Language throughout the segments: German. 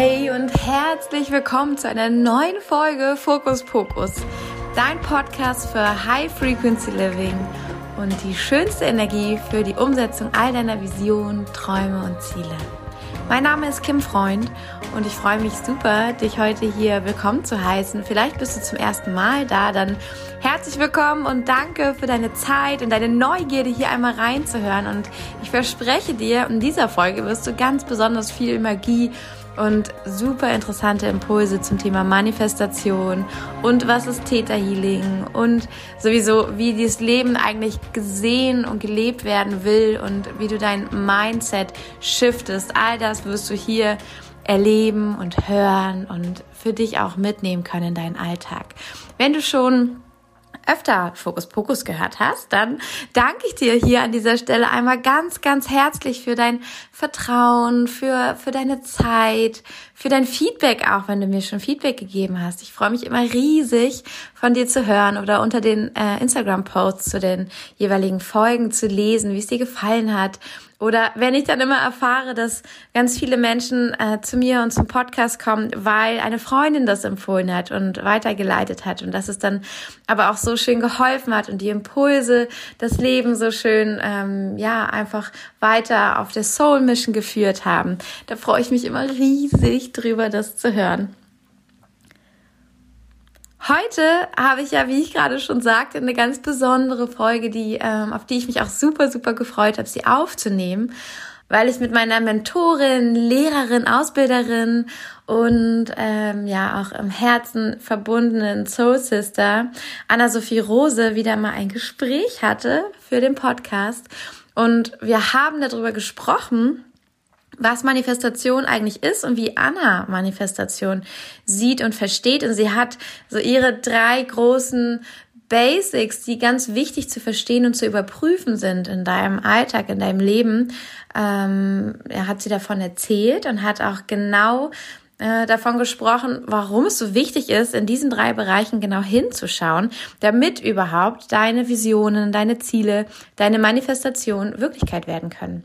Hey und herzlich willkommen zu einer neuen Folge Fokus Pokus, dein Podcast für High Frequency Living und die schönste Energie für die Umsetzung all deiner Visionen, Träume und Ziele. Mein Name ist Kim Freund und ich freue mich super, dich heute hier willkommen zu heißen. Vielleicht bist du zum ersten Mal da, dann herzlich willkommen und danke für deine Zeit und deine Neugierde hier einmal reinzuhören. Und ich verspreche dir, in dieser Folge wirst du ganz besonders viel Magie und super interessante Impulse zum Thema Manifestation und was ist Theta Healing und sowieso, wie dieses Leben eigentlich gesehen und gelebt werden will und wie du dein Mindset shiftest. All das wirst du hier erleben und hören und für dich auch mitnehmen können in deinen Alltag. Wenn du schon öfter Fokus Pokus gehört hast, dann danke ich dir hier an dieser Stelle einmal ganz, ganz herzlich für dein Vertrauen, für, für deine Zeit, für dein Feedback auch, wenn du mir schon Feedback gegeben hast. Ich freue mich immer riesig von dir zu hören oder unter den äh, Instagram-Posts zu den jeweiligen Folgen zu lesen, wie es dir gefallen hat oder wenn ich dann immer erfahre, dass ganz viele Menschen äh, zu mir und zum Podcast kommen, weil eine Freundin das empfohlen hat und weitergeleitet hat und dass es dann aber auch so schön geholfen hat und die Impulse, das Leben so schön, ähm, ja, einfach weiter auf der Soul Mission geführt haben. Da freue ich mich immer riesig drüber, das zu hören. Heute habe ich ja, wie ich gerade schon sagte, eine ganz besondere Folge, die, ähm, auf die ich mich auch super, super gefreut habe, sie aufzunehmen, weil ich mit meiner Mentorin, Lehrerin, Ausbilderin und ähm, ja auch im Herzen verbundenen Soul Sister Anna-Sophie Rose wieder mal ein Gespräch hatte für den Podcast. Und wir haben darüber gesprochen, was Manifestation eigentlich ist und wie Anna Manifestation sieht und versteht. Und sie hat so ihre drei großen Basics, die ganz wichtig zu verstehen und zu überprüfen sind in deinem Alltag, in deinem Leben. Ähm, er hat sie davon erzählt und hat auch genau äh, davon gesprochen, warum es so wichtig ist, in diesen drei Bereichen genau hinzuschauen, damit überhaupt deine Visionen, deine Ziele, deine Manifestation Wirklichkeit werden können.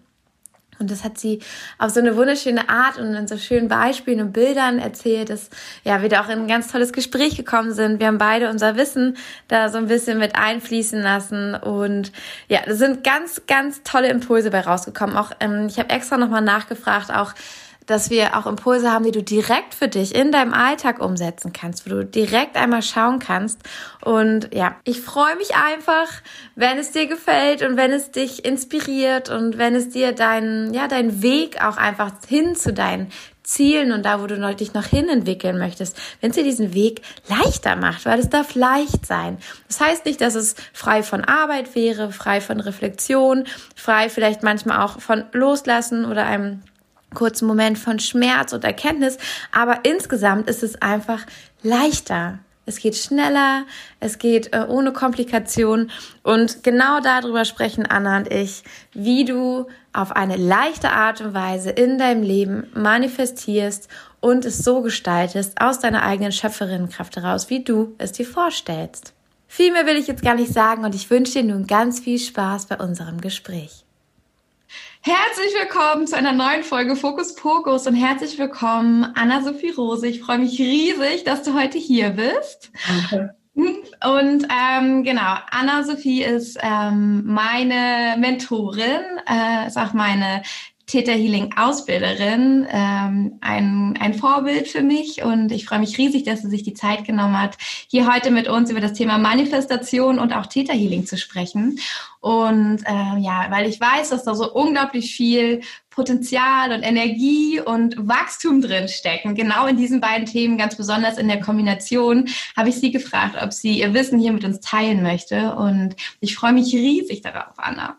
Und das hat sie auf so eine wunderschöne Art und in so schönen Beispielen und Bildern erzählt, dass ja, wir da auch in ein ganz tolles Gespräch gekommen sind. Wir haben beide unser Wissen da so ein bisschen mit einfließen lassen und ja, da sind ganz, ganz tolle Impulse bei rausgekommen. Auch ähm, ich habe extra nochmal nachgefragt, auch dass wir auch Impulse haben, die du direkt für dich in deinem Alltag umsetzen kannst, wo du direkt einmal schauen kannst. Und ja, ich freue mich einfach, wenn es dir gefällt und wenn es dich inspiriert und wenn es dir deinen, ja, deinen Weg auch einfach hin zu deinen Zielen und da, wo du dich noch hin entwickeln möchtest, wenn es dir diesen Weg leichter macht, weil es darf leicht sein. Das heißt nicht, dass es frei von Arbeit wäre, frei von Reflexion, frei vielleicht manchmal auch von Loslassen oder einem kurzen Moment von Schmerz und Erkenntnis, aber insgesamt ist es einfach leichter. Es geht schneller, es geht äh, ohne Komplikation und genau darüber sprechen Anna und ich, wie du auf eine leichte Art und Weise in deinem Leben manifestierst und es so gestaltest aus deiner eigenen Schöpferinnenkraft heraus, wie du es dir vorstellst. Viel mehr will ich jetzt gar nicht sagen und ich wünsche dir nun ganz viel Spaß bei unserem Gespräch. Herzlich willkommen zu einer neuen Folge Fokus Pokus und herzlich willkommen Anna-Sophie Rose. Ich freue mich riesig, dass du heute hier bist. Danke. Und ähm, genau, Anna-Sophie ist ähm, meine Mentorin, äh, ist auch meine Theta Healing Ausbilderin, ähm, ein, ein Vorbild für mich und ich freue mich riesig, dass sie sich die Zeit genommen hat, hier heute mit uns über das Thema Manifestation und auch Theta Healing zu sprechen. Und äh, ja, weil ich weiß, dass da so unglaublich viel Potenzial und Energie und Wachstum drin stecken. Genau in diesen beiden Themen, ganz besonders in der Kombination, habe ich sie gefragt, ob sie ihr Wissen hier mit uns teilen möchte. Und ich freue mich riesig darauf, Anna.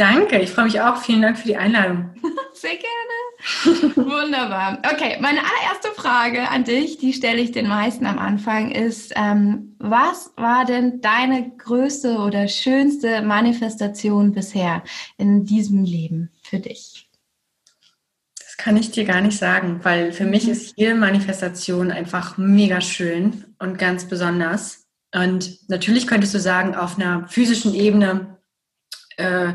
Danke, ich freue mich auch. Vielen Dank für die Einladung. Sehr gerne. Wunderbar. Okay, meine allererste Frage an dich, die stelle ich den meisten am Anfang, ist, ähm, was war denn deine größte oder schönste Manifestation bisher in diesem Leben für dich? Das kann ich dir gar nicht sagen, weil für mich mhm. ist jede Manifestation einfach mega schön und ganz besonders. Und natürlich könntest du sagen, auf einer physischen Ebene, äh,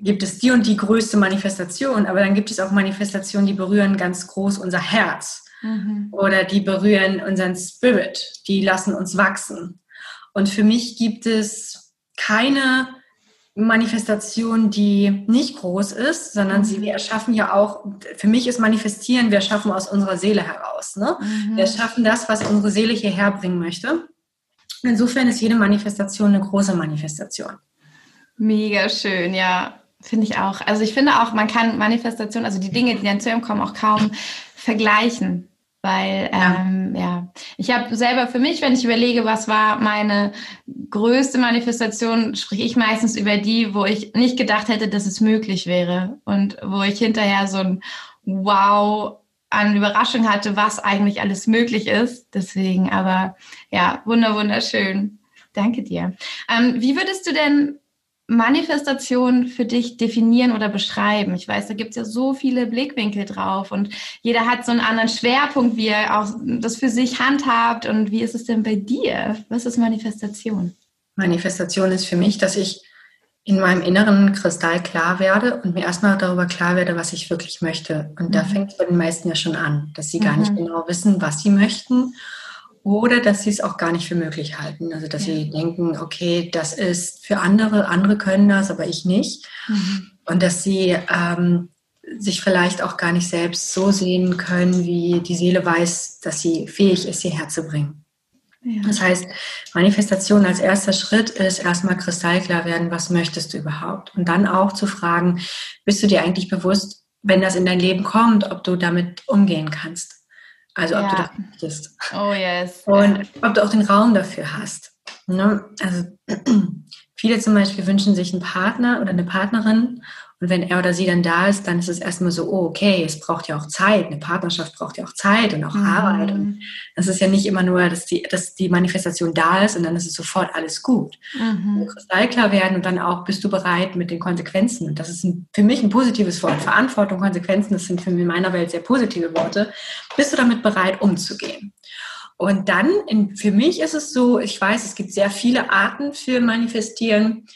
gibt es die und die größte Manifestation, aber dann gibt es auch Manifestationen, die berühren ganz groß unser Herz. Mhm. Oder die berühren unseren Spirit, die lassen uns wachsen. Und für mich gibt es keine Manifestation, die nicht groß ist, sondern sie, wir erschaffen ja auch, für mich ist Manifestieren, wir schaffen aus unserer Seele heraus. Ne? Mhm. Wir schaffen das, was unsere Seele hierher bringen möchte. Insofern ist jede Manifestation eine große Manifestation. Mega schön, ja, finde ich auch. Also ich finde auch, man kann Manifestation, also die Dinge, die dann zu ihm kommen, auch kaum vergleichen. Weil, ja, ähm, ja. ich habe selber für mich, wenn ich überlege, was war meine größte Manifestation, spreche ich meistens über die, wo ich nicht gedacht hätte, dass es möglich wäre. Und wo ich hinterher so ein Wow an Überraschung hatte, was eigentlich alles möglich ist. Deswegen, aber ja, wunder, wunderschön. Danke dir. Ähm, wie würdest du denn Manifestation für dich definieren oder beschreiben? Ich weiß, da gibt es ja so viele Blickwinkel drauf und jeder hat so einen anderen Schwerpunkt, wie er auch das für sich handhabt. Und wie ist es denn bei dir? Was ist Manifestation? Manifestation ist für mich, dass ich in meinem Inneren Kristall klar werde und mir erstmal darüber klar werde, was ich wirklich möchte. Und mhm. da fängt es bei den meisten ja schon an, dass sie mhm. gar nicht mhm. genau wissen, was sie möchten oder dass sie es auch gar nicht für möglich halten. Also dass ja. sie denken, okay, das ist für andere, andere können das, aber ich nicht. Mhm. Und dass sie ähm, sich vielleicht auch gar nicht selbst so sehen können, wie die Seele weiß, dass sie fähig ist, hierher zu bringen. Ja. Das heißt, Manifestation als erster Schritt ist erstmal kristallklar werden, was möchtest du überhaupt? Und dann auch zu fragen, bist du dir eigentlich bewusst, wenn das in dein Leben kommt, ob du damit umgehen kannst? Also ob ja. du das möchtest. Oh yes. Und ob du auch den Raum dafür hast. Ne? Also viele zum Beispiel wünschen sich einen Partner oder eine Partnerin und wenn er oder sie dann da ist, dann ist es erstmal so, oh, okay, es braucht ja auch Zeit. Eine Partnerschaft braucht ja auch Zeit und auch mhm. Arbeit. Und das ist ja nicht immer nur, dass die, dass die Manifestation da ist und dann ist es sofort alles gut. Mhm. Kristallklar werden und dann auch, bist du bereit mit den Konsequenzen? Und das ist ein, für mich ein positives Wort. Verantwortung, Konsequenzen, das sind für mich in meiner Welt sehr positive Worte. Bist du damit bereit, umzugehen? Und dann, in, für mich ist es so, ich weiß, es gibt sehr viele Arten für Manifestieren.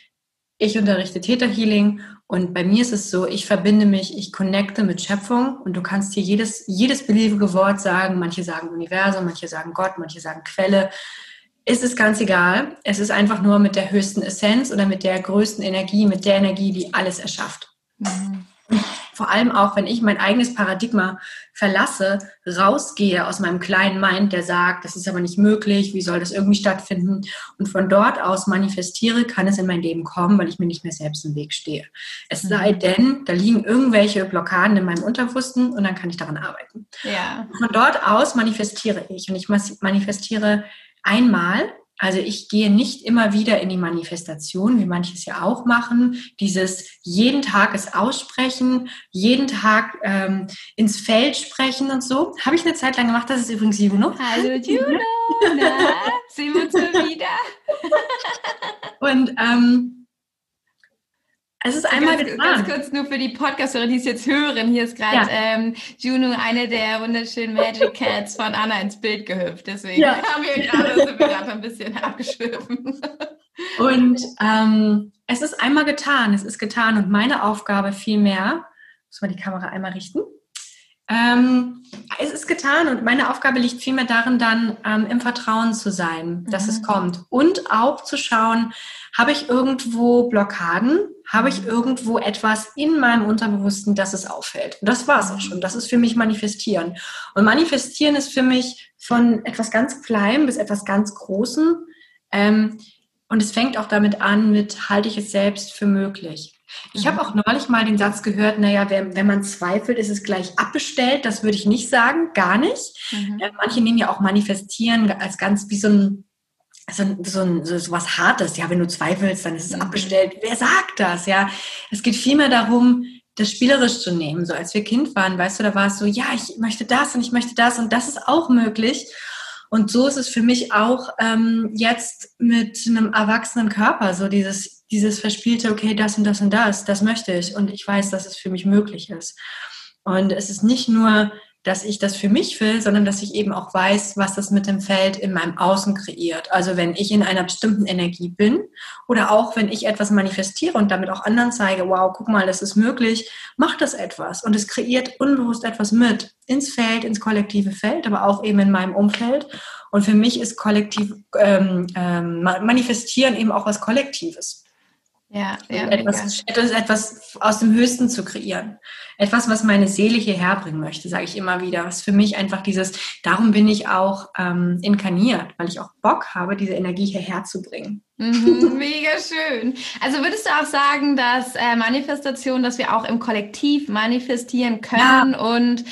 Ich unterrichte Theta Healing und bei mir ist es so, ich verbinde mich, ich connecte mit Schöpfung und du kannst hier jedes, jedes beliebige Wort sagen. Manche sagen Universum, manche sagen Gott, manche sagen Quelle. Es ist ganz egal. Es ist einfach nur mit der höchsten Essenz oder mit der größten Energie, mit der Energie, die alles erschafft. Mhm vor allem auch, wenn ich mein eigenes Paradigma verlasse, rausgehe aus meinem kleinen Mind, der sagt, das ist aber nicht möglich, wie soll das irgendwie stattfinden? Und von dort aus manifestiere, kann es in mein Leben kommen, weil ich mir nicht mehr selbst im Weg stehe. Es sei mhm. denn, da liegen irgendwelche Blockaden in meinem Unterbewussten und dann kann ich daran arbeiten. Ja. Von dort aus manifestiere ich und ich manifestiere einmal also ich gehe nicht immer wieder in die Manifestation, wie manche es ja auch machen. Dieses jeden Tag es aussprechen, jeden Tag ähm, ins Feld sprechen und so. Habe ich eine Zeit lang gemacht. Das ist übrigens Juno. Hallo Juno, na, sehen wir uns wieder. und ähm, es ist einmal ganz, getan. Ganz kurz nur für die Podcasthörer, die es jetzt hören. Hier ist gerade ja. ähm, Juno, eine der wunderschönen Magic Cats von Anna ins Bild gehüpft. Deswegen ja. haben wir gerade, ein bisschen abgeschwiffen. Und ähm, es ist einmal getan. Es ist getan. Und meine Aufgabe vielmehr, muss man die Kamera einmal richten, ähm, es ist getan und meine Aufgabe liegt vielmehr darin, dann ähm, im Vertrauen zu sein, dass mhm. es kommt. Und auch zu schauen, habe ich irgendwo Blockaden? Habe ich mhm. irgendwo etwas in meinem Unterbewussten, dass es auffällt? Und das war es auch schon. Das ist für mich Manifestieren. Und Manifestieren ist für mich von etwas ganz Kleinem bis etwas ganz Großem. Ähm, und es fängt auch damit an, mit halte ich es selbst für möglich. Ich habe mhm. auch neulich mal den Satz gehört, naja, wenn, wenn man zweifelt, ist es gleich abbestellt. Das würde ich nicht sagen, gar nicht. Mhm. manche nehmen ja auch Manifestieren als ganz wie so ein, so, so, so, so was Hartes. Ja, wenn du zweifelst, dann ist es mhm. abbestellt. Wer sagt das? Ja, es geht vielmehr darum, das spielerisch zu nehmen. So als wir Kind waren, weißt du, da war es so, ja, ich möchte das und ich möchte das und das ist auch möglich. Und so ist es für mich auch ähm, jetzt mit einem erwachsenen Körper, so dieses dieses verspielte, okay, das und das und das, das möchte ich und ich weiß, dass es für mich möglich ist. Und es ist nicht nur dass ich das für mich will, sondern dass ich eben auch weiß, was das mit dem Feld in meinem Außen kreiert. Also wenn ich in einer bestimmten Energie bin oder auch wenn ich etwas manifestiere und damit auch anderen zeige, wow, guck mal, das ist möglich, macht das etwas und es kreiert unbewusst etwas mit ins Feld, ins kollektive Feld, aber auch eben in meinem Umfeld. Und für mich ist kollektiv ähm, ähm, manifestieren eben auch was Kollektives. Ja, ja etwas, etwas, etwas aus dem Höchsten zu kreieren. Etwas, was meine Seele hierher bringen möchte, sage ich immer wieder. Was für mich einfach dieses, darum bin ich auch ähm, inkarniert, weil ich auch Bock habe, diese Energie hierher zu bringen. Mhm, mega schön. Also würdest du auch sagen, dass äh, Manifestation, dass wir auch im Kollektiv manifestieren können ja. und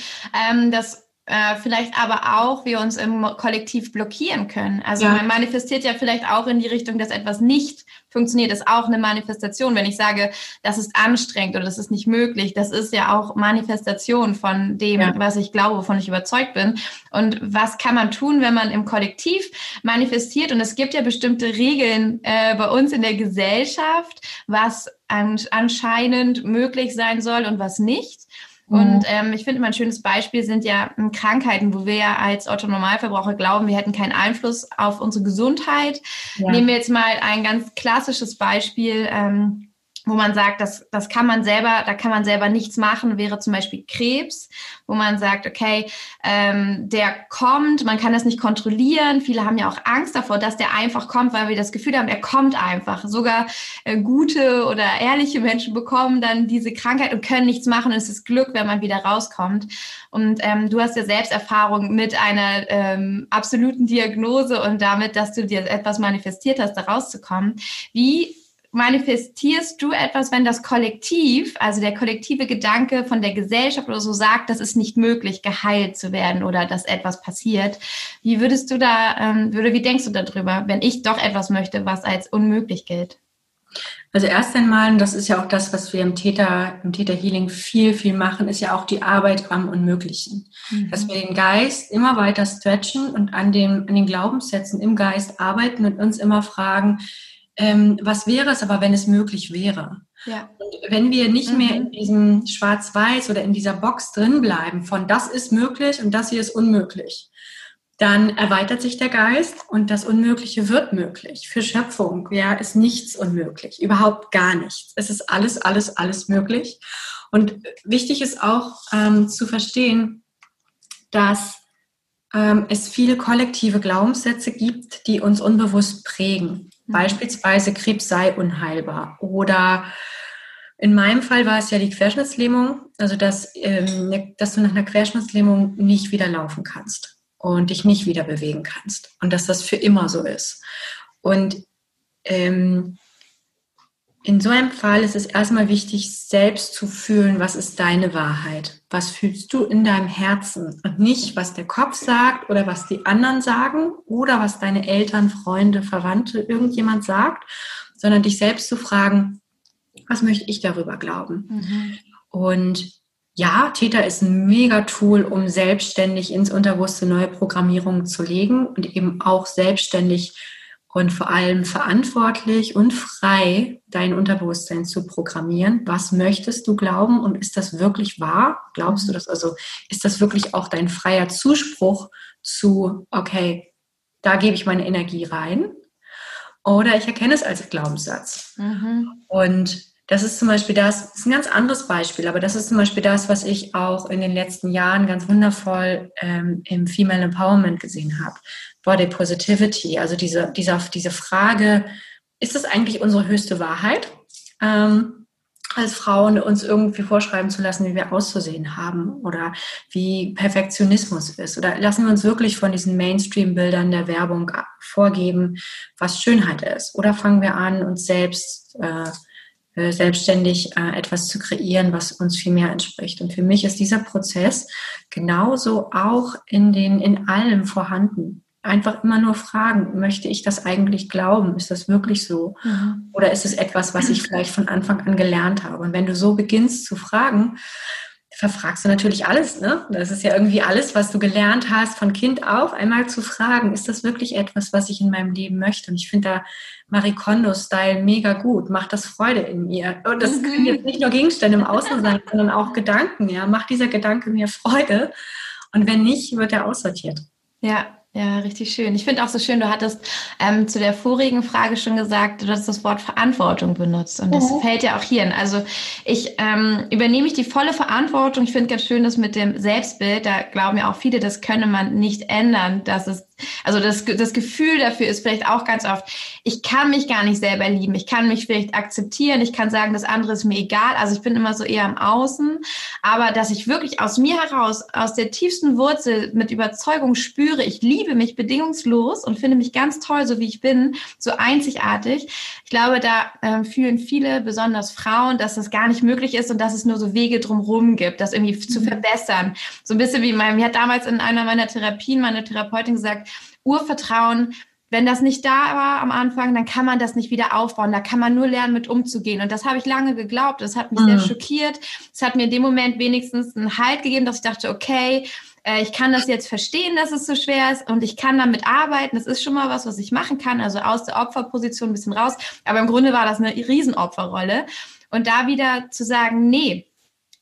ähm, dass äh, vielleicht aber auch wir uns im Kollektiv blockieren können. Also ja. man manifestiert ja vielleicht auch in die Richtung, dass etwas nicht funktioniert, ist auch eine Manifestation. Wenn ich sage, das ist anstrengend oder das ist nicht möglich, das ist ja auch Manifestation von dem, ja. was ich glaube, wovon ich überzeugt bin. Und was kann man tun, wenn man im Kollektiv manifestiert? Und es gibt ja bestimmte Regeln äh, bei uns in der Gesellschaft, was anscheinend möglich sein soll und was nicht. Und mhm. ähm, ich finde immer ein schönes Beispiel sind ja hm, Krankheiten, wo wir ja als Otto-Normalverbraucher glauben, wir hätten keinen Einfluss auf unsere Gesundheit. Ja. Nehmen wir jetzt mal ein ganz klassisches Beispiel. Ähm, wo man sagt, das, das kann man selber, da kann man selber nichts machen, wäre zum Beispiel Krebs, wo man sagt, okay, ähm, der kommt, man kann das nicht kontrollieren. Viele haben ja auch Angst davor, dass der einfach kommt, weil wir das Gefühl haben, er kommt einfach. Sogar äh, gute oder ehrliche Menschen bekommen dann diese Krankheit und können nichts machen. Und es ist Glück, wenn man wieder rauskommt. Und ähm, du hast ja selbst Erfahrung mit einer ähm, absoluten Diagnose und damit, dass du dir etwas manifestiert hast, da rauszukommen. Wie manifestierst du etwas, wenn das Kollektiv, also der kollektive Gedanke von der Gesellschaft oder so sagt, das ist nicht möglich, geheilt zu werden oder dass etwas passiert? Wie würdest du da, ähm, würde, wie denkst du darüber, wenn ich doch etwas möchte, was als unmöglich gilt? Also erst einmal, und das ist ja auch das, was wir im Täter, im Täter Healing viel, viel machen, ist ja auch die Arbeit am Unmöglichen. Mhm. Dass wir den Geist immer weiter stretchen und an den, an den Glaubenssätzen im Geist arbeiten und uns immer fragen, ähm, was wäre es aber, wenn es möglich wäre? Ja. Und wenn wir nicht mhm. mehr in diesem Schwarz-Weiß oder in dieser Box drin bleiben von das ist möglich und das hier ist unmöglich, dann erweitert sich der Geist und das Unmögliche wird möglich. Für Schöpfung ja, ist nichts unmöglich, überhaupt gar nichts. Es ist alles, alles, alles möglich. Und wichtig ist auch ähm, zu verstehen, dass ähm, es viele kollektive Glaubenssätze gibt, die uns unbewusst prägen. Mhm. Beispielsweise Krebs sei unheilbar oder in meinem Fall war es ja die Querschnittslähmung, also dass, ähm, ne, dass du nach einer Querschnittslähmung nicht wieder laufen kannst und dich nicht wieder bewegen kannst und dass das für immer so ist. Und ähm, in so einem Fall ist es erstmal wichtig, selbst zu fühlen, was ist deine Wahrheit? Was fühlst du in deinem Herzen? Und nicht, was der Kopf sagt oder was die anderen sagen oder was deine Eltern, Freunde, Verwandte, irgendjemand sagt, sondern dich selbst zu fragen, was möchte ich darüber glauben? Mhm. Und ja, Täter ist ein mega Tool, um selbstständig ins Unterbewusste neue Programmierungen zu legen und eben auch selbstständig und vor allem verantwortlich und frei dein Unterbewusstsein zu programmieren. Was möchtest du glauben und ist das wirklich wahr? Glaubst du das? Also ist das wirklich auch dein freier Zuspruch zu, okay, da gebe ich meine Energie rein? Oder ich erkenne es als Glaubenssatz. Mhm. Und das ist zum Beispiel das, das ist ein ganz anderes Beispiel, aber das ist zum Beispiel das, was ich auch in den letzten Jahren ganz wundervoll ähm, im Female Empowerment gesehen habe. Body Positivity, also diese, diese, diese Frage, ist das eigentlich unsere höchste Wahrheit? Ähm, als Frauen uns irgendwie vorschreiben zu lassen, wie wir auszusehen haben oder wie Perfektionismus ist. Oder lassen wir uns wirklich von diesen Mainstream-Bildern der Werbung vorgeben, was Schönheit ist. Oder fangen wir an, uns selbst äh, äh, selbstständig äh, etwas zu kreieren, was uns viel mehr entspricht. Und für mich ist dieser Prozess genauso auch in den, in allem vorhanden. Einfach immer nur fragen, möchte ich das eigentlich glauben? Ist das wirklich so? Mhm. Oder ist es etwas, was ich vielleicht von Anfang an gelernt habe? Und wenn du so beginnst zu fragen, verfragst du natürlich alles. Ne? Das ist ja irgendwie alles, was du gelernt hast, von Kind auf, einmal zu fragen, ist das wirklich etwas, was ich in meinem Leben möchte? Und ich finde da Marie Kondo-Style mega gut. Macht das Freude in mir. Und das mhm. können jetzt nicht nur Gegenstände im Außen sein, sondern auch Gedanken. Ja, macht dieser Gedanke mir Freude? Und wenn nicht, wird er aussortiert. Ja, ja, richtig schön. Ich finde auch so schön, du hattest ähm, zu der vorigen Frage schon gesagt, du hast das Wort Verantwortung benutzt. Und das mhm. fällt ja auch hier hin. Also ich ähm, übernehme ich die volle Verantwortung. Ich finde ganz schön, dass mit dem Selbstbild, da glauben ja auch viele, das könne man nicht ändern, dass es also das, das Gefühl dafür ist vielleicht auch ganz oft, ich kann mich gar nicht selber lieben, ich kann mich vielleicht akzeptieren, ich kann sagen, das andere ist mir egal. Also ich bin immer so eher am Außen, aber dass ich wirklich aus mir heraus, aus der tiefsten Wurzel mit Überzeugung spüre, ich liebe mich bedingungslos und finde mich ganz toll, so wie ich bin, so einzigartig. Ich glaube, da äh, fühlen viele, besonders Frauen, dass das gar nicht möglich ist und dass es nur so Wege drumherum gibt, das irgendwie mhm. zu verbessern. So ein bisschen wie mein, mir hat damals in einer meiner Therapien meine Therapeutin gesagt, Urvertrauen, wenn das nicht da war am Anfang, dann kann man das nicht wieder aufbauen. Da kann man nur lernen, mit umzugehen. Und das habe ich lange geglaubt. Das hat mich mhm. sehr schockiert. Es hat mir in dem Moment wenigstens einen Halt gegeben, dass ich dachte, okay, äh, ich kann das jetzt verstehen, dass es so schwer ist und ich kann damit arbeiten. Das ist schon mal was, was ich machen kann. Also aus der Opferposition ein bisschen raus. Aber im Grunde war das eine Riesenopferrolle. Und da wieder zu sagen, nee,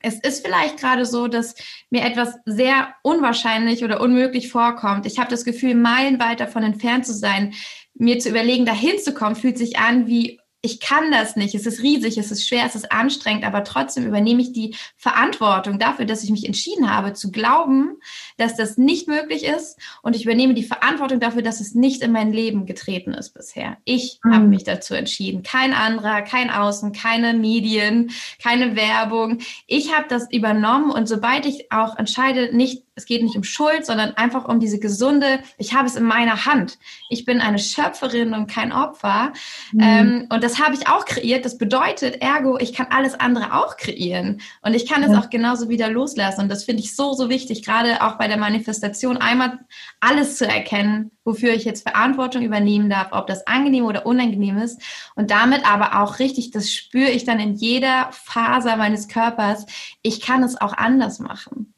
es ist vielleicht gerade so, dass mir etwas sehr unwahrscheinlich oder unmöglich vorkommt. Ich habe das Gefühl, meilenweit davon entfernt zu sein. Mir zu überlegen, dahin zu kommen, fühlt sich an wie ich kann das nicht, es ist riesig, es ist schwer, es ist anstrengend, aber trotzdem übernehme ich die Verantwortung dafür, dass ich mich entschieden habe, zu glauben, dass das nicht möglich ist und ich übernehme die Verantwortung dafür, dass es nicht in mein Leben getreten ist bisher. Ich mhm. habe mich dazu entschieden, kein anderer, kein Außen, keine Medien, keine Werbung. Ich habe das übernommen und sobald ich auch entscheide, nicht es geht nicht um Schuld, sondern einfach um diese gesunde, ich habe es in meiner Hand. Ich bin eine Schöpferin und kein Opfer. Mhm. Ähm, und das habe ich auch kreiert. Das bedeutet, ergo, ich kann alles andere auch kreieren. Und ich kann es ja. auch genauso wieder loslassen. Und das finde ich so, so wichtig, gerade auch bei der Manifestation, einmal alles zu erkennen, wofür ich jetzt Verantwortung übernehmen darf, ob das angenehm oder unangenehm ist. Und damit aber auch richtig, das spüre ich dann in jeder Faser meines Körpers. Ich kann es auch anders machen.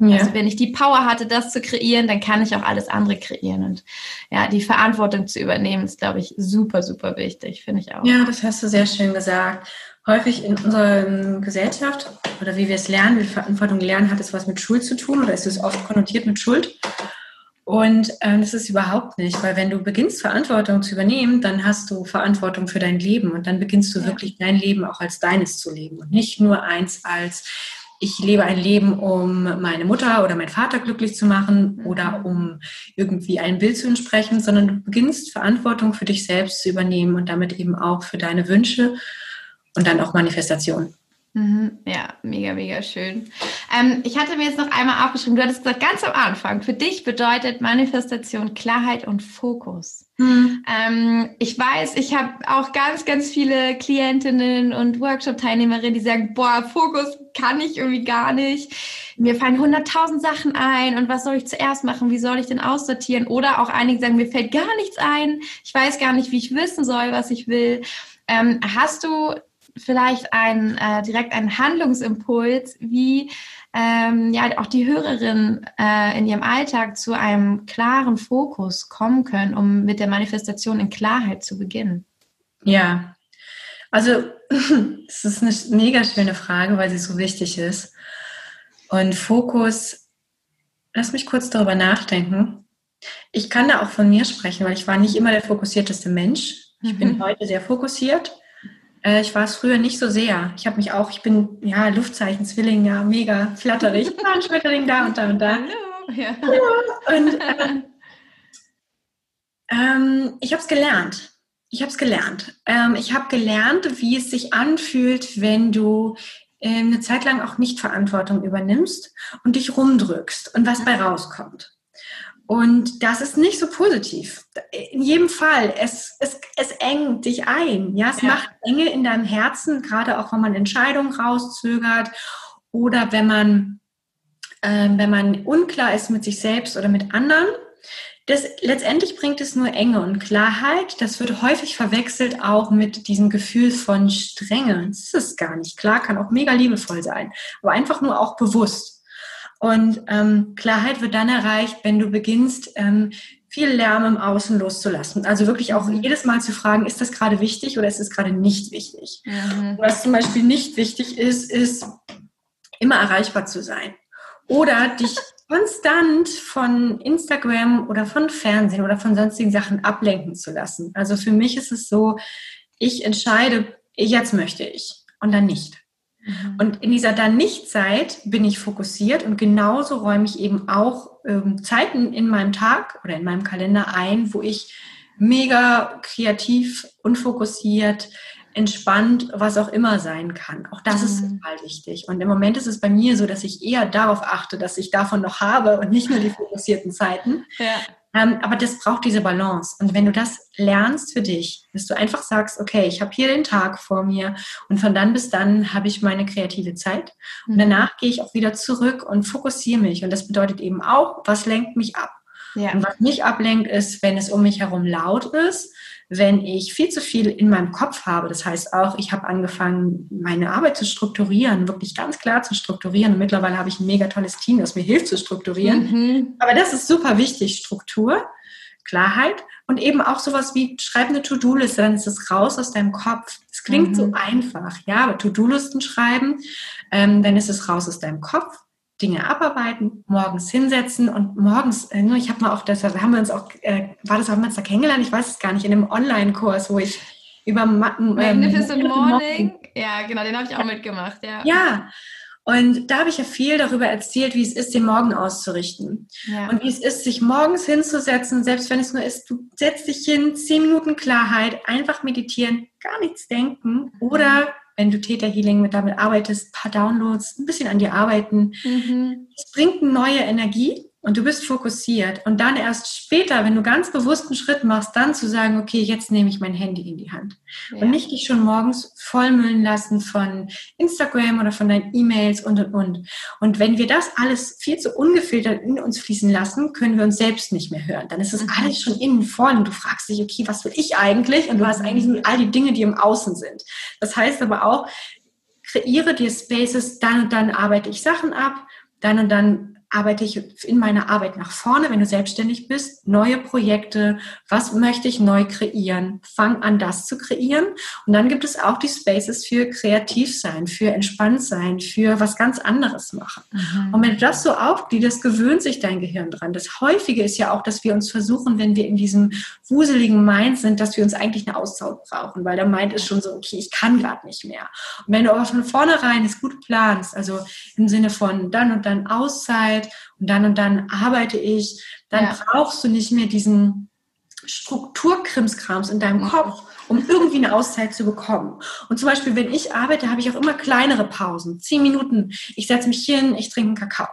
Ja. Also wenn ich die Power hatte, das zu kreieren, dann kann ich auch alles andere kreieren. Und ja, die Verantwortung zu übernehmen, ist, glaube ich, super, super wichtig, finde ich auch. Ja, das hast du sehr schön gesagt. Häufig in unserer Gesellschaft oder wie wir es lernen, wie Verantwortung lernen, hat es was mit Schuld zu tun oder ist es oft konnotiert mit Schuld. Und ähm, das ist überhaupt nicht, weil wenn du beginnst, Verantwortung zu übernehmen, dann hast du Verantwortung für dein Leben und dann beginnst du ja. wirklich dein Leben auch als deines zu leben und nicht nur eins als ich lebe ein Leben, um meine Mutter oder meinen Vater glücklich zu machen oder um irgendwie ein Bild zu entsprechen, sondern du beginnst Verantwortung für dich selbst zu übernehmen und damit eben auch für deine Wünsche und dann auch Manifestation. Mhm. Ja, mega, mega schön. Ähm, ich hatte mir jetzt noch einmal aufgeschrieben, du hattest gesagt, ganz am Anfang, für dich bedeutet Manifestation Klarheit und Fokus. Mhm. Ähm, ich weiß, ich habe auch ganz, ganz viele Klientinnen und Workshop-Teilnehmerinnen, die sagen, boah, Fokus kann ich irgendwie gar nicht. Mir fallen hunderttausend Sachen ein und was soll ich zuerst machen? Wie soll ich denn aussortieren? Oder auch einige sagen, mir fällt gar nichts ein. Ich weiß gar nicht, wie ich wissen soll, was ich will. Ähm, hast du vielleicht ein, äh, direkt einen Handlungsimpuls, wie ähm, ja auch die Hörerinnen äh, in ihrem Alltag zu einem klaren Fokus kommen können, um mit der Manifestation in Klarheit zu beginnen? Ja, also es ist eine mega schöne Frage, weil sie so wichtig ist. Und Fokus, lass mich kurz darüber nachdenken. Ich kann da auch von mir sprechen, weil ich war nicht immer der fokussierteste Mensch. Ich mhm. bin heute sehr fokussiert. Äh, ich war es früher nicht so sehr. Ich habe mich auch, ich bin ja Luftzeichen, Zwilling, ja, mega flatterig. Da ein Schmetterling da und da und da. Hallo. Ja. ja und äh, ähm, ich habe es gelernt. Ich habe es gelernt. Ähm, ich habe gelernt, wie es sich anfühlt, wenn du ähm, eine Zeit lang auch nicht Verantwortung übernimmst und dich rumdrückst und was bei rauskommt. Und das ist nicht so positiv. In jedem Fall, es, es, es engt dich ein. Ja, es ja. macht Enge in deinem Herzen, gerade auch wenn man Entscheidungen rauszögert oder wenn man, äh, wenn man unklar ist mit sich selbst oder mit anderen. Das, letztendlich bringt es nur Enge und Klarheit. Das wird häufig verwechselt auch mit diesem Gefühl von Strenge. Das ist es gar nicht. Klar, kann auch mega liebevoll sein, aber einfach nur auch bewusst. Und ähm, Klarheit wird dann erreicht, wenn du beginnst, ähm, viel Lärm im Außen loszulassen. Also wirklich auch mhm. jedes Mal zu fragen, ist das gerade wichtig oder ist es gerade nicht wichtig? Mhm. Was zum Beispiel nicht wichtig ist, ist immer erreichbar zu sein. Oder dich konstant von Instagram oder von Fernsehen oder von sonstigen Sachen ablenken zu lassen. Also für mich ist es so, ich entscheide, jetzt möchte ich und dann nicht. Mhm. Und in dieser dann nicht Zeit bin ich fokussiert und genauso räume ich eben auch ähm, Zeiten in meinem Tag oder in meinem Kalender ein, wo ich mega kreativ und fokussiert entspannt, was auch immer sein kann. Auch das mhm. ist total wichtig. Und im Moment ist es bei mir so, dass ich eher darauf achte, dass ich davon noch habe und nicht nur die fokussierten Zeiten. Ja. Ähm, aber das braucht diese Balance. Und wenn du das lernst für dich, dass du einfach sagst, okay, ich habe hier den Tag vor mir und von dann bis dann habe ich meine kreative Zeit. Und mhm. danach gehe ich auch wieder zurück und fokussiere mich. Und das bedeutet eben auch, was lenkt mich ab? Ja. Und was mich ablenkt, ist, wenn es um mich herum laut ist, wenn ich viel zu viel in meinem Kopf habe. Das heißt auch, ich habe angefangen, meine Arbeit zu strukturieren, wirklich ganz klar zu strukturieren. Und mittlerweile habe ich ein mega tolles Team, das mir hilft zu strukturieren. Mhm. Aber das ist super wichtig, Struktur, Klarheit und eben auch sowas wie, schreib eine To-Do-Liste, dann ist es raus aus deinem Kopf. Es klingt mhm. so einfach, ja, aber To-Do-Listen schreiben, ähm, dann ist es raus aus deinem Kopf Dinge abarbeiten, morgens hinsetzen und morgens, äh, ich habe mal auch, das haben wir uns auch, äh, war das, haben wir uns da kennengelernt? Ich weiß es gar nicht, in einem Online-Kurs, wo ich über ähm, Magnificent Morning, ja, genau, den habe ich auch mitgemacht, ja. Ja, und da habe ich ja viel darüber erzählt, wie es ist, den Morgen auszurichten. Ja. Und wie es ist, sich morgens hinzusetzen, selbst wenn es nur ist, du setzt dich hin, zehn Minuten Klarheit, einfach meditieren, gar nichts denken oder wenn du Theta Healing mit damit arbeitest, ein paar Downloads, ein bisschen an dir arbeiten. Mhm. Es bringt eine neue Energie und du bist fokussiert. Und dann erst später, wenn du ganz bewusst einen Schritt machst, dann zu sagen, okay, jetzt nehme ich mein Handy in die Hand. Ja. Und nicht dich schon morgens vollmüllen lassen von Instagram oder von deinen E-Mails und, und, und. Und wenn wir das alles viel zu ungefiltert in uns fließen lassen, können wir uns selbst nicht mehr hören. Dann ist es mhm. alles schon innen voll und du fragst dich, okay, was will ich eigentlich? Und du hast eigentlich nur all die Dinge, die im Außen sind. Das heißt aber auch, kreiere dir Spaces, dann und dann arbeite ich Sachen ab, dann und dann arbeite ich in meiner Arbeit nach vorne, wenn du selbstständig bist, neue Projekte, was möchte ich neu kreieren, fang an, das zu kreieren. Und dann gibt es auch die Spaces für kreativ sein, für entspannt sein, für was ganz anderes machen. Mhm. Und wenn du das so aufgliederst, gewöhnt sich dein Gehirn dran. Das Häufige ist ja auch, dass wir uns versuchen, wenn wir in diesem wuseligen Mind sind, dass wir uns eigentlich eine Auszeit brauchen, weil der Mind ist schon so, okay, ich kann gerade nicht mehr. Und wenn du aber von vornherein es gut planst, also im Sinne von dann und dann Auszeit, Zeit und dann und dann arbeite ich, dann ja. brauchst du nicht mehr diesen Strukturkrimskrams in deinem Kopf, um irgendwie eine Auszeit zu bekommen. Und zum Beispiel, wenn ich arbeite, habe ich auch immer kleinere Pausen. Zehn Minuten. Ich setze mich hin, ich trinke einen Kakao.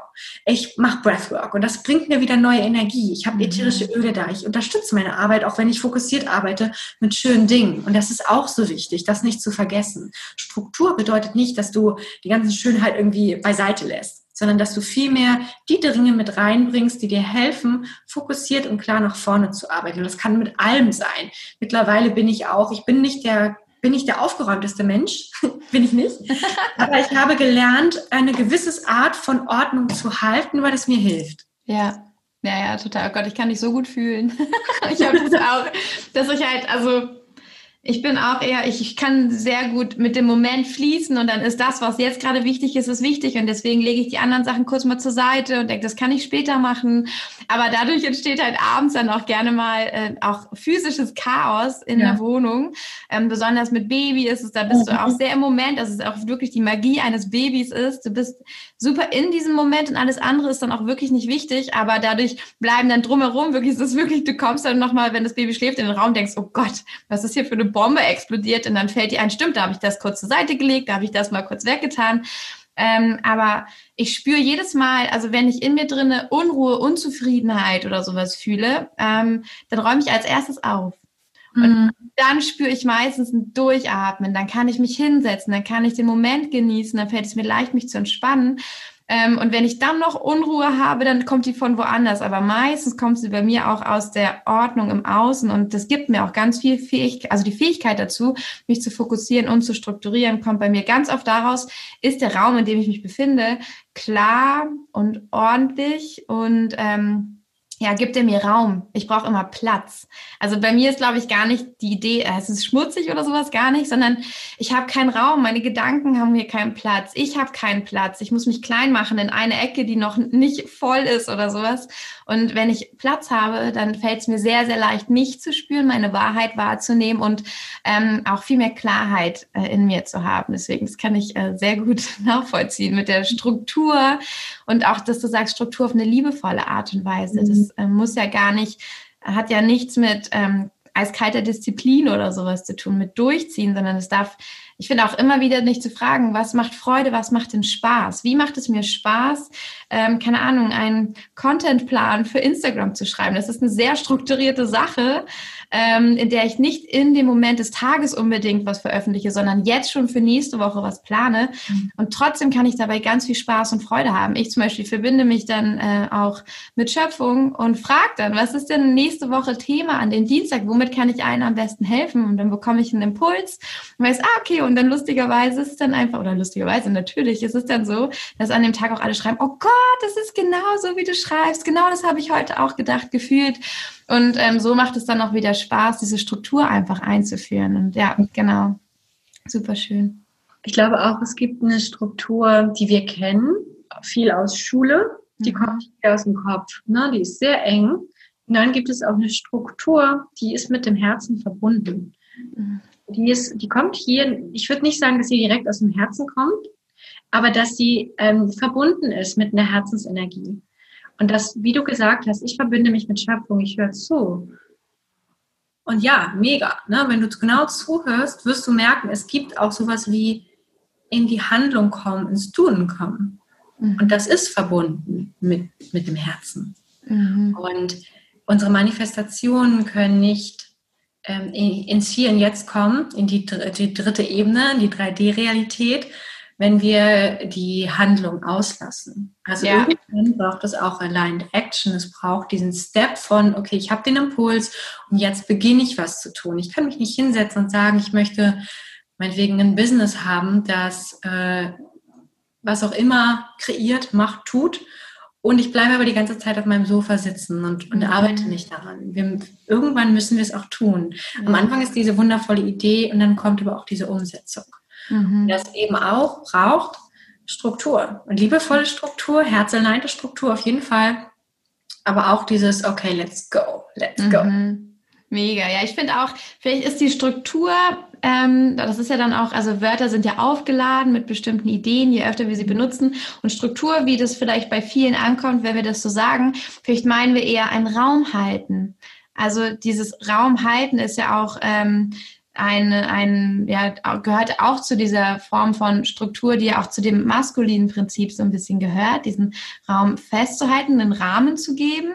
Ich mache Breathwork und das bringt mir wieder neue Energie. Ich habe mhm. ätherische Öle da. Ich unterstütze meine Arbeit, auch wenn ich fokussiert arbeite, mit schönen Dingen. Und das ist auch so wichtig, das nicht zu vergessen. Struktur bedeutet nicht, dass du die ganze Schönheit irgendwie beiseite lässt sondern dass du vielmehr die Dinge mit reinbringst, die dir helfen, fokussiert und klar nach vorne zu arbeiten. Und das kann mit allem sein. Mittlerweile bin ich auch, ich bin nicht der bin ich der aufgeräumteste Mensch, bin ich nicht. Aber ich habe gelernt, eine gewisse Art von Ordnung zu halten, weil es mir hilft. Ja, ja, ja, total. Oh Gott, ich kann dich so gut fühlen. ich habe das auch, dass ich halt, also ich bin auch eher, ich, ich kann sehr gut mit dem Moment fließen und dann ist das, was jetzt gerade wichtig ist, ist wichtig und deswegen lege ich die anderen Sachen kurz mal zur Seite und denke, das kann ich später machen. Aber dadurch entsteht halt abends dann auch gerne mal äh, auch physisches Chaos in ja. der Wohnung. Ähm, besonders mit Baby ist es, da bist mhm. du auch sehr im Moment, dass es auch wirklich die Magie eines Babys ist. Du bist super in diesem Moment und alles andere ist dann auch wirklich nicht wichtig, aber dadurch bleiben dann drumherum wirklich, es ist wirklich, du kommst dann nochmal, wenn das Baby schläft, in den Raum, denkst, oh Gott, was ist hier für eine Bombe explodiert und dann fällt dir ein, stimmt, da habe ich das kurz zur Seite gelegt, da habe ich das mal kurz weggetan. Ähm, aber ich spüre jedes Mal, also wenn ich in mir drinne Unruhe, Unzufriedenheit oder sowas fühle, ähm, dann räume ich als erstes auf. Und mhm. dann spüre ich meistens ein Durchatmen, dann kann ich mich hinsetzen, dann kann ich den Moment genießen, dann fällt es mir leicht, mich zu entspannen. Ähm, und wenn ich dann noch Unruhe habe, dann kommt die von woanders. Aber meistens kommt sie bei mir auch aus der Ordnung im Außen. Und das gibt mir auch ganz viel Fähigkeit, also die Fähigkeit dazu, mich zu fokussieren und zu strukturieren, kommt bei mir ganz oft daraus, ist der Raum, in dem ich mich befinde, klar und ordentlich und ähm, ja, gibt er mir Raum. Ich brauche immer Platz. Also bei mir ist, glaube ich, gar nicht die Idee, äh, es ist schmutzig oder sowas, gar nicht, sondern ich habe keinen Raum. Meine Gedanken haben hier keinen Platz. Ich habe keinen Platz. Ich muss mich klein machen in eine Ecke, die noch nicht voll ist oder sowas. Und wenn ich Platz habe, dann fällt es mir sehr, sehr leicht, mich zu spüren, meine Wahrheit wahrzunehmen und ähm, auch viel mehr Klarheit äh, in mir zu haben. Deswegen, das kann ich äh, sehr gut nachvollziehen mit der Struktur und auch, dass du sagst, Struktur auf eine liebevolle Art und Weise. Das äh, muss ja gar nicht, hat ja nichts mit ähm, eiskalter Disziplin oder sowas zu tun, mit Durchziehen, sondern es darf, ich finde auch immer wieder nicht zu fragen, was macht Freude, was macht denn Spaß? Wie macht es mir Spaß, ähm, keine Ahnung, einen Contentplan für Instagram zu schreiben? Das ist eine sehr strukturierte Sache, ähm, in der ich nicht in dem Moment des Tages unbedingt was veröffentliche, sondern jetzt schon für nächste Woche was plane. Mhm. Und trotzdem kann ich dabei ganz viel Spaß und Freude haben. Ich zum Beispiel verbinde mich dann äh, auch mit Schöpfung und frage dann, was ist denn nächste Woche Thema an den Dienstag? Womit kann ich allen am besten helfen? Und dann bekomme ich einen Impuls und weiß, ah, okay, und dann lustigerweise ist es dann einfach, oder lustigerweise natürlich ist es dann so, dass an dem Tag auch alle schreiben, oh Gott, das ist genau so, wie du schreibst. Genau das habe ich heute auch gedacht, gefühlt. Und ähm, so macht es dann auch wieder Spaß, diese Struktur einfach einzuführen. Und ja, genau. Super schön. Ich glaube auch, es gibt eine Struktur, die wir kennen, viel aus Schule. Die mhm. kommt hier aus dem Kopf. Ne? Die ist sehr eng. Und dann gibt es auch eine Struktur, die ist mit dem Herzen verbunden. Mhm. Die, ist, die kommt hier, ich würde nicht sagen, dass sie direkt aus dem Herzen kommt, aber dass sie ähm, verbunden ist mit einer Herzensenergie. Und das, wie du gesagt hast, ich verbinde mich mit Schöpfung, ich höre zu. Und ja, mega. Ne? Wenn du genau zuhörst, wirst du merken, es gibt auch sowas wie in die Handlung kommen, ins Tun kommen. Mhm. Und das ist verbunden mit, mit dem Herzen. Mhm. Und unsere Manifestationen können nicht ähm, ins Hier und Jetzt kommen, in die, die dritte Ebene, in die 3D-Realität, wenn wir die Handlung auslassen. Also ja. irgendwann braucht es auch Aligned Action. Es braucht diesen Step von, okay, ich habe den Impuls und jetzt beginne ich was zu tun. Ich kann mich nicht hinsetzen und sagen, ich möchte meinetwegen ein Business haben, das äh, was auch immer kreiert, macht, tut. Und ich bleibe aber die ganze Zeit auf meinem Sofa sitzen und, und mhm. arbeite nicht daran. Wir, irgendwann müssen wir es auch tun. Am Anfang ist diese wundervolle Idee und dann kommt aber auch diese Umsetzung. Mhm. Das eben auch braucht Struktur. Und liebevolle Struktur, herzeleinte Struktur auf jeden Fall. Aber auch dieses, okay, let's go, let's go. Mhm. Mega, ja, ich finde auch, vielleicht ist die Struktur, ähm, das ist ja dann auch, also Wörter sind ja aufgeladen mit bestimmten Ideen, je öfter wir sie benutzen. Und Struktur, wie das vielleicht bei vielen ankommt, wenn wir das so sagen, vielleicht meinen wir eher einen Raum halten. Also dieses Raum halten ist ja auch ähm, eine, ein, ja, gehört auch zu dieser Form von Struktur, die ja auch zu dem maskulinen Prinzip so ein bisschen gehört, diesen Raum festzuhalten, einen Rahmen zu geben.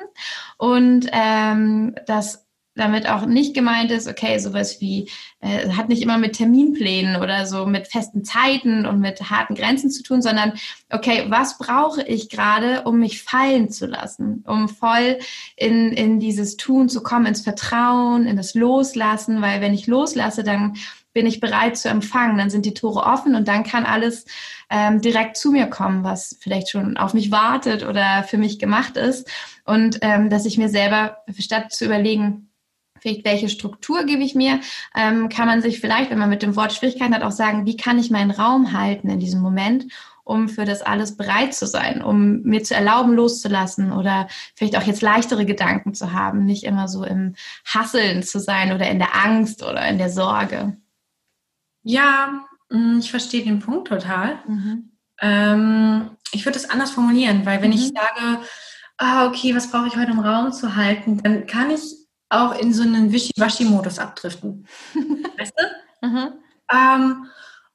Und ähm, das damit auch nicht gemeint ist, okay, sowas wie, äh, hat nicht immer mit Terminplänen oder so mit festen Zeiten und mit harten Grenzen zu tun, sondern, okay, was brauche ich gerade, um mich fallen zu lassen, um voll in, in dieses Tun zu kommen, ins Vertrauen, in das Loslassen, weil wenn ich loslasse, dann bin ich bereit zu empfangen, dann sind die Tore offen und dann kann alles ähm, direkt zu mir kommen, was vielleicht schon auf mich wartet oder für mich gemacht ist. Und ähm, dass ich mir selber, statt zu überlegen, vielleicht welche Struktur gebe ich mir, ähm, kann man sich vielleicht, wenn man mit dem Wort Schwierigkeiten hat, auch sagen, wie kann ich meinen Raum halten in diesem Moment, um für das alles bereit zu sein, um mir zu erlauben, loszulassen oder vielleicht auch jetzt leichtere Gedanken zu haben, nicht immer so im Hasseln zu sein oder in der Angst oder in der Sorge. Ja, mm, ich verstehe den Punkt total. Mhm. Ähm, ich würde es anders formulieren, weil wenn mhm. ich sage, ah, okay, was brauche ich heute, um Raum zu halten, dann kann ich auch in so einen Wischiwaschi-Modus abdriften. weißt du? Mhm. Ähm,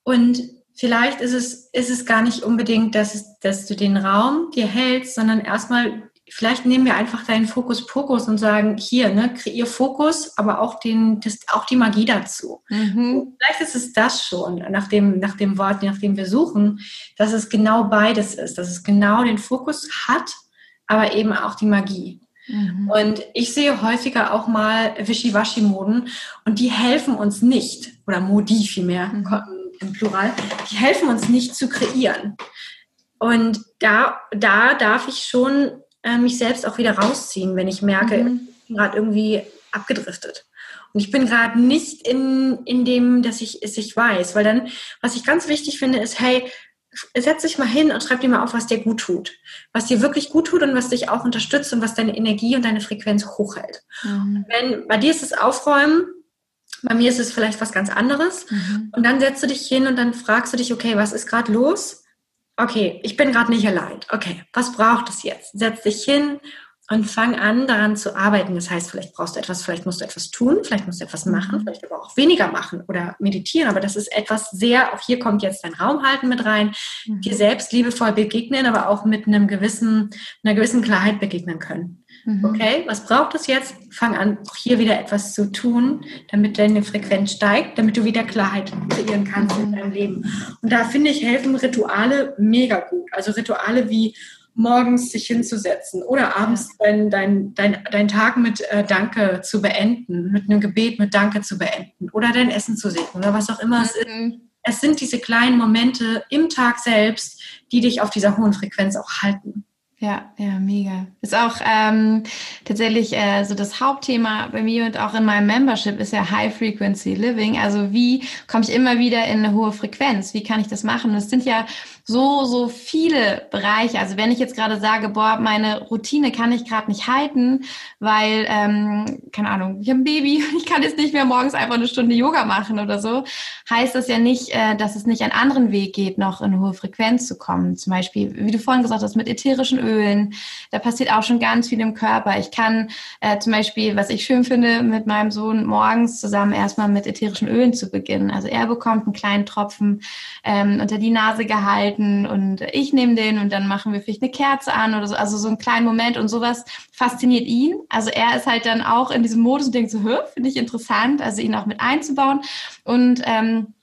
und vielleicht ist es, ist es gar nicht unbedingt, dass, es, dass du den Raum dir hältst, sondern erstmal, vielleicht nehmen wir einfach deinen Fokus-Pokus und sagen, hier, ne, kreier Fokus, aber auch, den, das, auch die Magie dazu. Mhm. Vielleicht ist es das schon, nach dem, nach dem Wort, nach dem wir suchen, dass es genau beides ist, dass es genau den Fokus hat, aber eben auch die Magie. Mhm. Und ich sehe häufiger auch mal Wischiwaschi-Moden und die helfen uns nicht, oder Modi vielmehr mhm. im Plural, die helfen uns nicht zu kreieren. Und da, da darf ich schon äh, mich selbst auch wieder rausziehen, wenn ich merke, mhm. ich bin gerade irgendwie abgedriftet. Und ich bin gerade nicht in, in dem, dass ich es ich weiß. Weil dann, was ich ganz wichtig finde, ist, hey, setz dich mal hin und schreib dir mal auf, was dir gut tut. Was dir wirklich gut tut und was dich auch unterstützt und was deine Energie und deine Frequenz hochhält. Mhm. Wenn, bei dir ist es Aufräumen, bei mir ist es vielleicht was ganz anderes. Mhm. Und dann setzt du dich hin und dann fragst du dich, okay, was ist gerade los? Okay, ich bin gerade nicht allein. Okay, was braucht es jetzt? Setz dich hin und fang an, daran zu arbeiten. Das heißt, vielleicht brauchst du etwas, vielleicht musst du etwas tun, vielleicht musst du etwas machen, mhm. vielleicht aber auch weniger machen oder meditieren. Aber das ist etwas sehr, auch hier kommt jetzt dein Raumhalten mit rein, mhm. dir selbst liebevoll begegnen, aber auch mit einem gewissen, einer gewissen Klarheit begegnen können. Mhm. Okay, was braucht es jetzt? Fang an, auch hier wieder etwas zu tun, damit deine Frequenz steigt, damit du wieder Klarheit kreieren kannst in mhm. deinem Leben. Und da finde ich, helfen Rituale mega gut. Also Rituale wie morgens sich hinzusetzen oder abends deinen dein, dein, dein Tag mit äh, Danke zu beenden, mit einem Gebet mit Danke zu beenden oder dein Essen zu segnen oder was auch immer mhm. es ist. Mhm. Es sind diese kleinen Momente im Tag selbst, die dich auf dieser hohen Frequenz auch halten. Ja, ja, mega. Ist auch ähm, tatsächlich äh, so das Hauptthema bei mir und auch in meinem Membership ist ja High Frequency Living. Also wie komme ich immer wieder in eine hohe Frequenz? Wie kann ich das machen? Es sind ja so, so viele Bereiche. Also wenn ich jetzt gerade sage, boah, meine Routine kann ich gerade nicht halten, weil, ähm, keine Ahnung, ich habe ein Baby, ich kann jetzt nicht mehr morgens einfach eine Stunde Yoga machen oder so, heißt das ja nicht, äh, dass es nicht einen anderen Weg geht, noch in hohe Frequenz zu kommen. Zum Beispiel, wie du vorhin gesagt hast, mit ätherischen Ölen. Da passiert auch schon ganz viel im Körper. Ich kann äh, zum Beispiel, was ich schön finde, mit meinem Sohn morgens zusammen erstmal mit ätherischen Ölen zu beginnen. Also er bekommt einen kleinen Tropfen ähm, unter die Nase gehalten halten und ich nehme den und dann machen wir vielleicht eine Kerze an oder so. Also so einen kleinen Moment und sowas fasziniert ihn. Also er ist halt dann auch in diesem Modus und denkt so, finde ich interessant, also ihn auch mit einzubauen und ähm,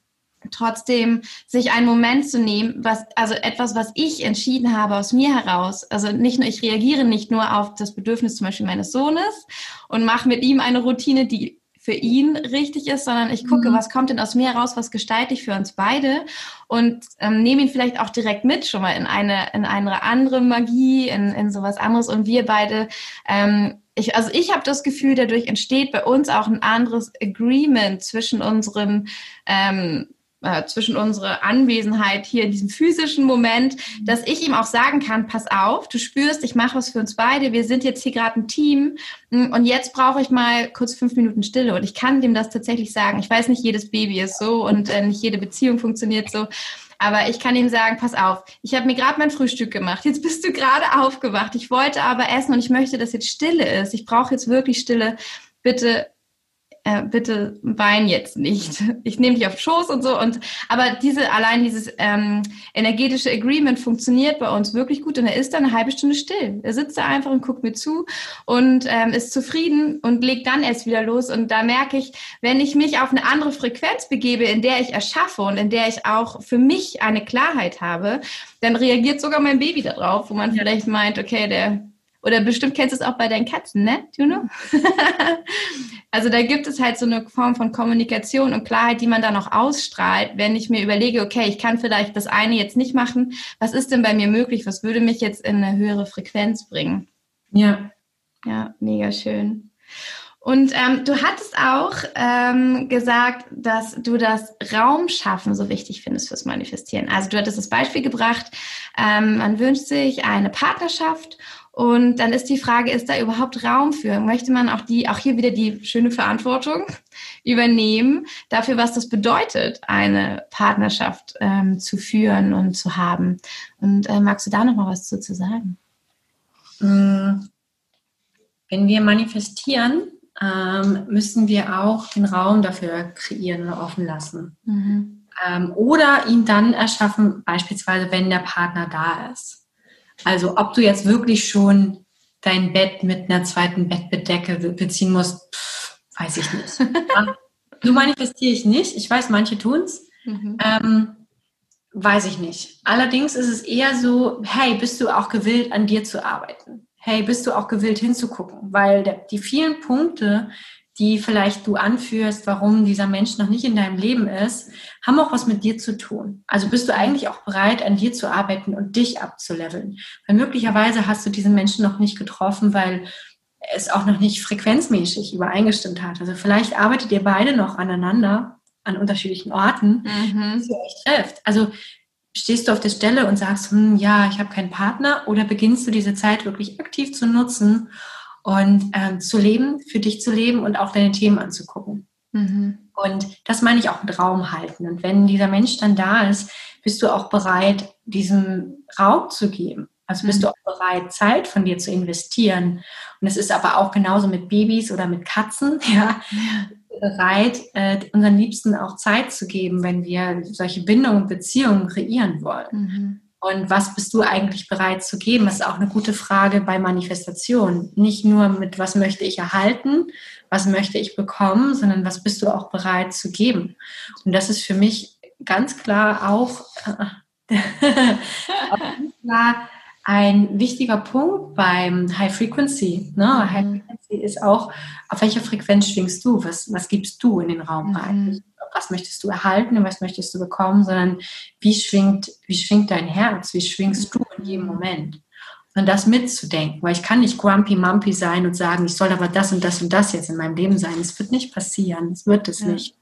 trotzdem sich einen Moment zu nehmen, was, also etwas, was ich entschieden habe aus mir heraus. Also nicht nur, ich reagiere nicht nur auf das Bedürfnis zum Beispiel meines Sohnes und mache mit ihm eine Routine, die für ihn richtig ist, sondern ich gucke, mhm. was kommt denn aus mir heraus, was gestalte ich für uns beide und ähm, nehme ihn vielleicht auch direkt mit schon mal in eine, in eine andere Magie, in, in sowas anderes und wir beide ähm, ich, also ich habe das Gefühl, dadurch entsteht bei uns auch ein anderes Agreement zwischen unserem ähm, äh, zwischen unserer Anwesenheit hier in diesem physischen Moment, dass ich ihm auch sagen kann, pass auf, du spürst, ich mache was für uns beide, wir sind jetzt hier gerade ein Team hm, und jetzt brauche ich mal kurz fünf Minuten Stille und ich kann dem das tatsächlich sagen. Ich weiß nicht, jedes Baby ist so und äh, nicht jede Beziehung funktioniert so. Aber ich kann ihm sagen, pass auf, ich habe mir gerade mein Frühstück gemacht. Jetzt bist du gerade aufgewacht. Ich wollte aber essen und ich möchte, dass jetzt Stille ist. Ich brauche jetzt wirklich Stille. Bitte äh, bitte wein jetzt nicht. Ich nehme dich auf Schoß und so. Und aber diese allein dieses ähm, energetische Agreement funktioniert bei uns wirklich gut. Und er ist dann eine halbe Stunde still. Er sitzt da einfach und guckt mir zu und ähm, ist zufrieden und legt dann erst wieder los. Und da merke ich, wenn ich mich auf eine andere Frequenz begebe, in der ich erschaffe und in der ich auch für mich eine Klarheit habe, dann reagiert sogar mein Baby darauf, wo man vielleicht meint, okay, der oder bestimmt kennst du es auch bei deinen Katzen, ne, Juno? also da gibt es halt so eine Form von Kommunikation und Klarheit, die man dann auch ausstrahlt, wenn ich mir überlege, okay, ich kann vielleicht das eine jetzt nicht machen. Was ist denn bei mir möglich? Was würde mich jetzt in eine höhere Frequenz bringen? Ja. Ja, mega schön. Und ähm, du hattest auch ähm, gesagt, dass du das Raumschaffen so wichtig findest fürs Manifestieren. Also du hattest das Beispiel gebracht, ähm, man wünscht sich eine Partnerschaft und dann ist die Frage, ist da überhaupt Raum für? Möchte man auch die, auch hier wieder die schöne Verantwortung übernehmen dafür, was das bedeutet, eine Partnerschaft ähm, zu führen und zu haben? Und äh, magst du da noch mal was zu, zu sagen? Mm. Wenn wir manifestieren, ähm, müssen wir auch den Raum dafür kreieren oder offen lassen. Mhm. Ähm, oder ihn dann erschaffen, beispielsweise wenn der Partner da ist. Also ob du jetzt wirklich schon dein Bett mit einer zweiten Bettbedecke beziehen musst, pff, weiß ich nicht. so manifestiere ich nicht. Ich weiß, manche tun's. Mhm. Ähm, weiß ich nicht. Allerdings ist es eher so, hey, bist du auch gewillt, an dir zu arbeiten? Hey, bist du auch gewillt hinzugucken? Weil die vielen Punkte, die vielleicht du anführst, warum dieser Mensch noch nicht in deinem Leben ist, haben auch was mit dir zu tun. Also bist du eigentlich auch bereit, an dir zu arbeiten und dich abzuleveln. Weil möglicherweise hast du diesen Menschen noch nicht getroffen, weil es auch noch nicht frequenzmäßig übereingestimmt hat. Also vielleicht arbeitet ihr beide noch aneinander an unterschiedlichen Orten, mhm. bis ihr euch trifft. Also stehst du auf der Stelle und sagst, hm, ja, ich habe keinen Partner, oder beginnst du diese Zeit wirklich aktiv zu nutzen und ähm, zu leben, für dich zu leben und auch deine Themen anzugucken. Mhm. Und das meine ich auch mit Raum halten. Und wenn dieser Mensch dann da ist, bist du auch bereit, diesem Raum zu geben. Also bist mhm. du auch bereit, Zeit von dir zu investieren. Und es ist aber auch genauso mit Babys oder mit Katzen, ja, bereit, äh, unseren Liebsten auch Zeit zu geben, wenn wir solche Bindungen und Beziehungen kreieren wollen. Mhm. Und was bist du eigentlich bereit zu geben? Das ist auch eine gute Frage bei Manifestation. Nicht nur mit, was möchte ich erhalten, was möchte ich bekommen, sondern was bist du auch bereit zu geben? Und das ist für mich ganz klar auch, äh, klar ein wichtiger Punkt beim High Frequency. Ne? Mhm. High Frequency ist auch, auf welcher Frequenz schwingst du? Was, was gibst du in den Raum rein? Mhm was möchtest du erhalten und was möchtest du bekommen, sondern wie schwingt, wie schwingt dein Herz, wie schwingst du in jedem Moment. Und das mitzudenken, weil ich kann nicht grumpy mumpy sein und sagen, ich soll aber das und das und das jetzt in meinem Leben sein. Es wird nicht passieren, es wird es ja. nicht.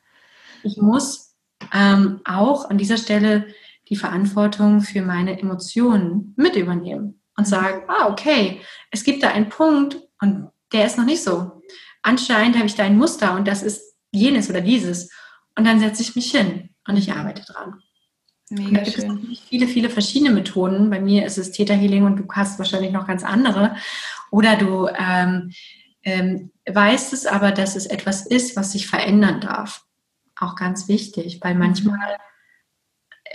Ich muss ähm, auch an dieser Stelle die Verantwortung für meine Emotionen mit übernehmen und sagen, ah, okay, es gibt da einen Punkt und der ist noch nicht so. Anscheinend habe ich da ein Muster und das ist jenes oder dieses. Und dann setze ich mich hin und ich arbeite dran. Mega und da gibt schön. es viele, viele verschiedene Methoden. Bei mir ist es Theta Healing und du hast wahrscheinlich noch ganz andere. Oder du ähm, ähm, weißt es aber, dass es etwas ist, was sich verändern darf. Auch ganz wichtig, weil manchmal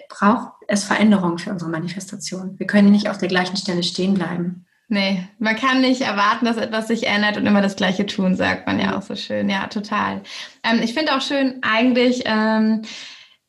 braucht es Veränderungen für unsere Manifestation. Wir können nicht auf der gleichen Stelle stehen bleiben. Nee, man kann nicht erwarten, dass etwas sich ändert und immer das Gleiche tun, sagt man ja auch so schön. Ja, total. Ähm, ich finde auch schön, eigentlich, ähm,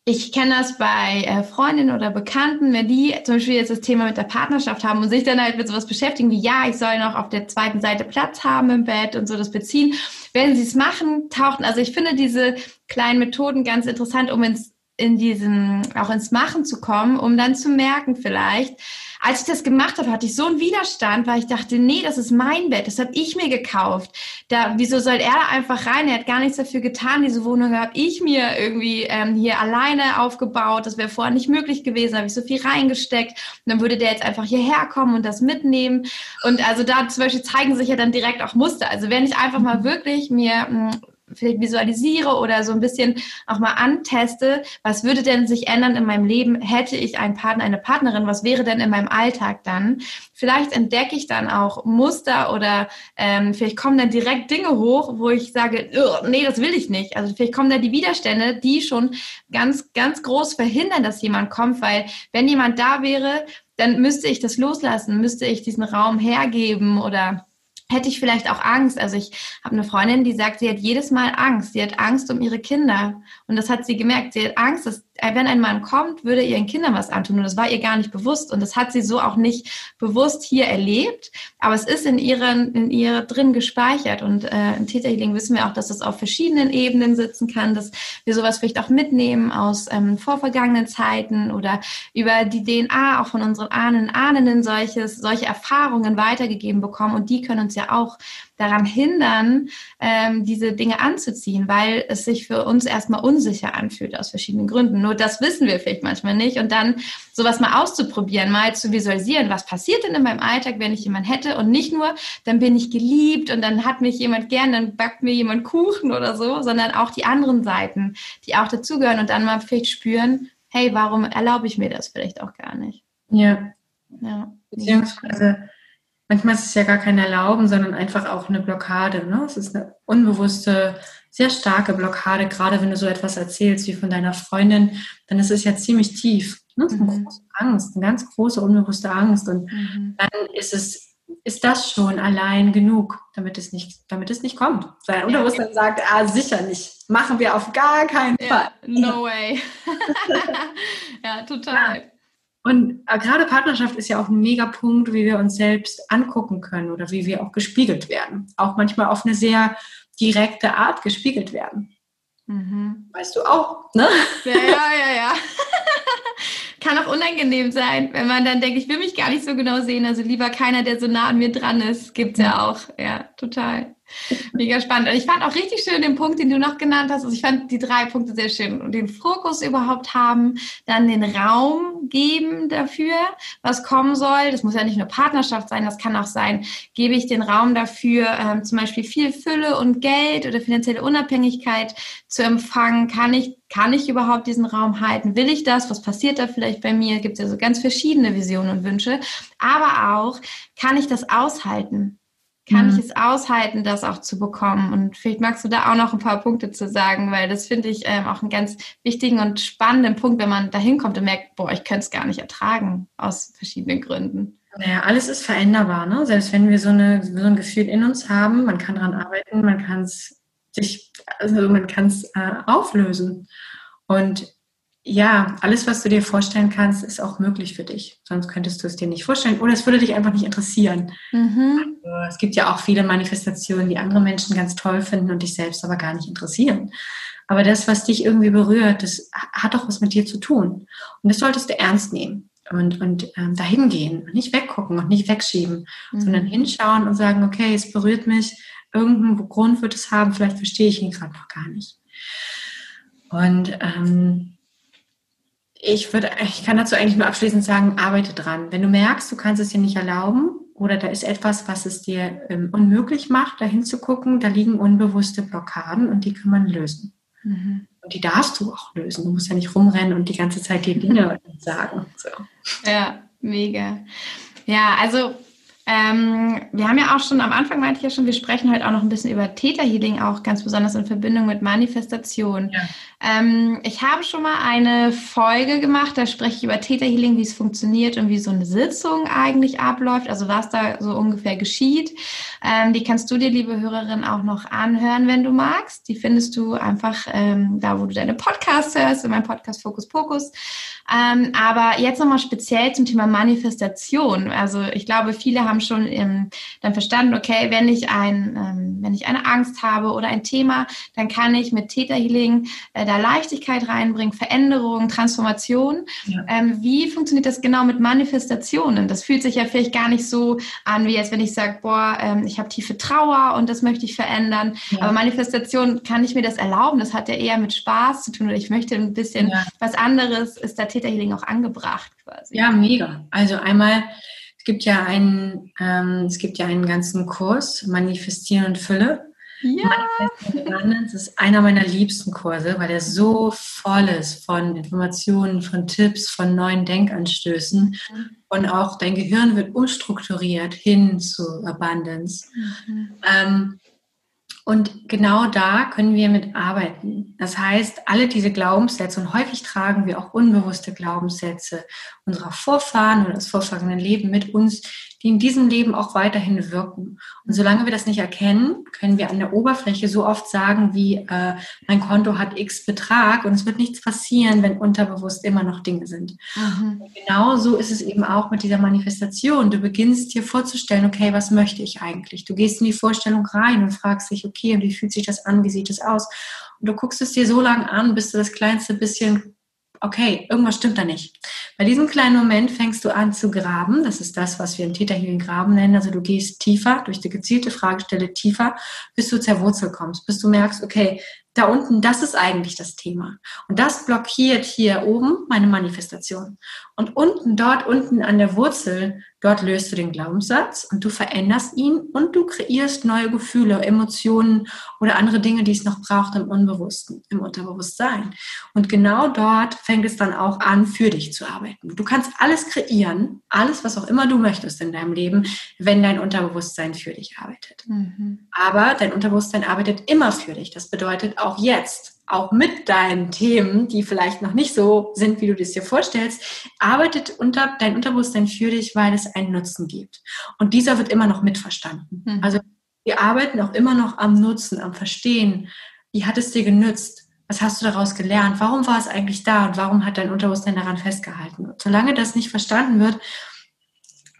ich kenne das bei äh, Freundinnen oder Bekannten, wenn die zum Beispiel jetzt das Thema mit der Partnerschaft haben und sich dann halt mit sowas beschäftigen wie, ja, ich soll noch auf der zweiten Seite Platz haben im Bett und so das beziehen. Wenn sie es machen, tauchten, also ich finde diese kleinen Methoden ganz interessant, um ins in diesen, auch ins Machen zu kommen, um dann zu merken vielleicht, als ich das gemacht habe, hatte ich so einen Widerstand, weil ich dachte, nee, das ist mein Bett, das habe ich mir gekauft. Da, wieso soll er da einfach rein? Er hat gar nichts dafür getan. Diese Wohnung habe ich mir irgendwie ähm, hier alleine aufgebaut. Das wäre vorher nicht möglich gewesen. Habe ich so viel reingesteckt. Und dann würde der jetzt einfach hierher kommen und das mitnehmen. Und also da zum Beispiel zeigen sich ja dann direkt auch Muster. Also wenn ich einfach mal wirklich mir hm, vielleicht visualisiere oder so ein bisschen auch mal anteste, was würde denn sich ändern in meinem Leben, hätte ich einen Partner, eine Partnerin, was wäre denn in meinem Alltag dann? Vielleicht entdecke ich dann auch Muster oder ähm, vielleicht kommen dann direkt Dinge hoch, wo ich sage, nee, das will ich nicht. Also vielleicht kommen da die Widerstände, die schon ganz, ganz groß verhindern, dass jemand kommt, weil wenn jemand da wäre, dann müsste ich das loslassen, müsste ich diesen Raum hergeben oder hätte ich vielleicht auch Angst. Also ich habe eine Freundin, die sagt, sie hat jedes Mal Angst. Sie hat Angst um ihre Kinder. Und das hat sie gemerkt. Sie hat Angst, dass wenn ein Mann kommt, würde ihren Kindern was antun. Und das war ihr gar nicht bewusst. Und das hat sie so auch nicht bewusst hier erlebt. Aber es ist in ihren, in ihr drin gespeichert. Und äh, im Theta Healing wissen wir auch, dass das auf verschiedenen Ebenen sitzen kann, dass wir sowas vielleicht auch mitnehmen aus ähm, vorvergangenen Zeiten oder über die DNA auch von unseren Ahnen, Ahnen solches, solche Erfahrungen weitergegeben bekommen. Und die können uns ja auch daran hindern, ähm, diese Dinge anzuziehen, weil es sich für uns erstmal unsicher anfühlt aus verschiedenen Gründen. Nur das wissen wir vielleicht manchmal nicht. Und dann sowas mal auszuprobieren, mal zu visualisieren, was passiert denn in meinem Alltag, wenn ich jemanden hätte und nicht nur, dann bin ich geliebt und dann hat mich jemand gern, dann backt mir jemand Kuchen oder so, sondern auch die anderen Seiten, die auch dazugehören und dann mal vielleicht spüren, hey, warum erlaube ich mir das vielleicht auch gar nicht? Ja. Ja. Beziehungsweise manchmal ist es ja gar kein Erlauben, sondern einfach auch eine Blockade. Ne? Es ist eine unbewusste, sehr starke Blockade, gerade wenn du so etwas erzählst wie von deiner Freundin, dann ist es ja ziemlich tief. Ne? Es ist eine mhm. große Angst, eine ganz große unbewusste Angst. Und mhm. dann ist es ist das schon allein genug, damit es nicht, damit es nicht kommt. Sein Unterbewusstsein sagt, ah, sicher nicht. Machen wir auf gar keinen Fall. no way. ja, total. Ja. Und äh, gerade Partnerschaft ist ja auch ein mega Punkt, wie wir uns selbst angucken können oder wie wir auch gespiegelt werden. Auch manchmal auf eine sehr direkte Art gespiegelt werden. Mhm. Weißt du auch, ne? Ja, ja, ja, ja. Kann auch unangenehm sein, wenn man dann denkt, ich will mich gar nicht so genau sehen. Also lieber keiner, der so nah an mir dran ist, gibt's ja auch. Ja, total. Mega spannend. Und ich fand auch richtig schön den Punkt, den du noch genannt hast. Also ich fand die drei Punkte sehr schön. Und den Fokus überhaupt haben, dann den Raum geben dafür, was kommen soll. Das muss ja nicht nur Partnerschaft sein, das kann auch sein, gebe ich den Raum dafür, ähm, zum Beispiel viel Fülle und Geld oder finanzielle Unabhängigkeit zu empfangen. Kann ich, kann ich überhaupt diesen Raum halten? Will ich das? Was passiert da vielleicht bei mir? Gibt es ja so ganz verschiedene Visionen und Wünsche. Aber auch, kann ich das aushalten? Kann mhm. ich es aushalten, das auch zu bekommen? Und vielleicht magst du da auch noch ein paar Punkte zu sagen, weil das finde ich ähm, auch einen ganz wichtigen und spannenden Punkt, wenn man da hinkommt und merkt, boah, ich könnte es gar nicht ertragen, aus verschiedenen Gründen. Naja, alles ist veränderbar, ne? Selbst wenn wir so, eine, so ein Gefühl in uns haben, man kann daran arbeiten, man kann es sich, also man kann es äh, auflösen. Und ja, alles, was du dir vorstellen kannst, ist auch möglich für dich. Sonst könntest du es dir nicht vorstellen oder es würde dich einfach nicht interessieren. Mhm. Also, es gibt ja auch viele Manifestationen, die andere Menschen ganz toll finden und dich selbst aber gar nicht interessieren. Aber das, was dich irgendwie berührt, das hat doch was mit dir zu tun. Und das solltest du ernst nehmen und, und ähm, dahin gehen und nicht weggucken und nicht wegschieben, mhm. sondern hinschauen und sagen, okay, es berührt mich, irgendeinen Grund wird es haben, vielleicht verstehe ich ihn gerade noch gar nicht. Und ähm, ich würde, ich kann dazu eigentlich nur abschließend sagen, arbeite dran. Wenn du merkst, du kannst es dir nicht erlauben oder da ist etwas, was es dir ähm, unmöglich macht, dahin zu gucken, da liegen unbewusste Blockaden und die kann man lösen. Mhm. Und die darfst du auch lösen. Du musst ja nicht rumrennen und die ganze Zeit die Dinge sagen. So. Ja, mega. Ja, also ähm, wir haben ja auch schon, am Anfang meinte ich ja schon, wir sprechen heute auch noch ein bisschen über Täterhealing, auch ganz besonders in Verbindung mit Manifestation. Ja. Ähm, ich habe schon mal eine Folge gemacht, da spreche ich über Täterhealing, wie es funktioniert und wie so eine Sitzung eigentlich abläuft, also was da so ungefähr geschieht. Ähm, die kannst du dir, liebe Hörerin, auch noch anhören, wenn du magst. Die findest du einfach ähm, da, wo du deine Podcasts hörst, in meinem Podcast Fokus Pokus. Ähm, aber jetzt nochmal speziell zum Thema Manifestation. Also ich glaube, viele haben schon ähm, dann verstanden, okay, wenn ich ein, ähm, wenn ich eine Angst habe oder ein Thema, dann kann ich mit Theta Healing äh, da Leichtigkeit reinbringen, Veränderung, Transformation. Ja. Ähm, wie funktioniert das genau mit Manifestationen? Das fühlt sich ja vielleicht gar nicht so an, wie jetzt, wenn ich sage, boah, ähm, ich habe tiefe Trauer und das möchte ich verändern. Ja. Aber Manifestation, kann ich mir das erlauben? Das hat ja eher mit Spaß zu tun oder ich möchte ein bisschen ja. was anderes. Ist da Theta Healing auch angebracht quasi. Ja, mega. Also einmal, es gibt ja einen, ähm, es gibt ja einen ganzen Kurs, Manifestieren und Fülle. Ja. Das ist einer meiner liebsten Kurse, weil er so voll ist von Informationen, von Tipps, von neuen Denkanstößen. Mhm. Und auch dein Gehirn wird umstrukturiert hin zu Abundance. Mhm. Ähm, und genau da können wir mit arbeiten. Das heißt, alle diese Glaubenssätze, und häufig tragen wir auch unbewusste Glaubenssätze unserer Vorfahren oder des vorvergangenen Lebens mit uns, die in diesem Leben auch weiterhin wirken. Und solange wir das nicht erkennen, können wir an der Oberfläche so oft sagen, wie äh, mein Konto hat X Betrag und es wird nichts passieren, wenn unterbewusst immer noch Dinge sind. Mhm. Genau so ist es eben auch mit dieser Manifestation. Du beginnst dir vorzustellen, okay, was möchte ich eigentlich? Du gehst in die Vorstellung rein und fragst dich, okay, und wie fühlt sich das an? Wie sieht es aus? Und du guckst es dir so lange an, bis du das kleinste bisschen okay, irgendwas stimmt da nicht. Bei diesem kleinen Moment fängst du an zu graben. Das ist das, was wir im Täterhealing Graben nennen. Also du gehst tiefer, durch die gezielte Fragestelle tiefer, bis du zur Wurzel kommst, bis du merkst, okay, da unten, das ist eigentlich das Thema. Und das blockiert hier oben meine Manifestation. Und unten, dort unten an der Wurzel, dort löst du den Glaubenssatz und du veränderst ihn und du kreierst neue Gefühle, Emotionen oder andere Dinge, die es noch braucht im Unbewussten, im Unterbewusstsein. Und genau dort fängt es dann auch an, für dich zu arbeiten. Du kannst alles kreieren, alles, was auch immer du möchtest in deinem Leben, wenn dein Unterbewusstsein für dich arbeitet. Mhm. Aber dein Unterbewusstsein arbeitet immer für dich. Das bedeutet auch auch jetzt, auch mit deinen Themen, die vielleicht noch nicht so sind, wie du das dir vorstellst, arbeitet unter, dein Unterbewusstsein für dich, weil es einen Nutzen gibt. Und dieser wird immer noch mitverstanden. Mhm. Also wir arbeiten auch immer noch am Nutzen, am Verstehen. Wie hat es dir genützt? Was hast du daraus gelernt? Warum war es eigentlich da und warum hat dein Unterbewusstsein daran festgehalten? Und solange das nicht verstanden wird,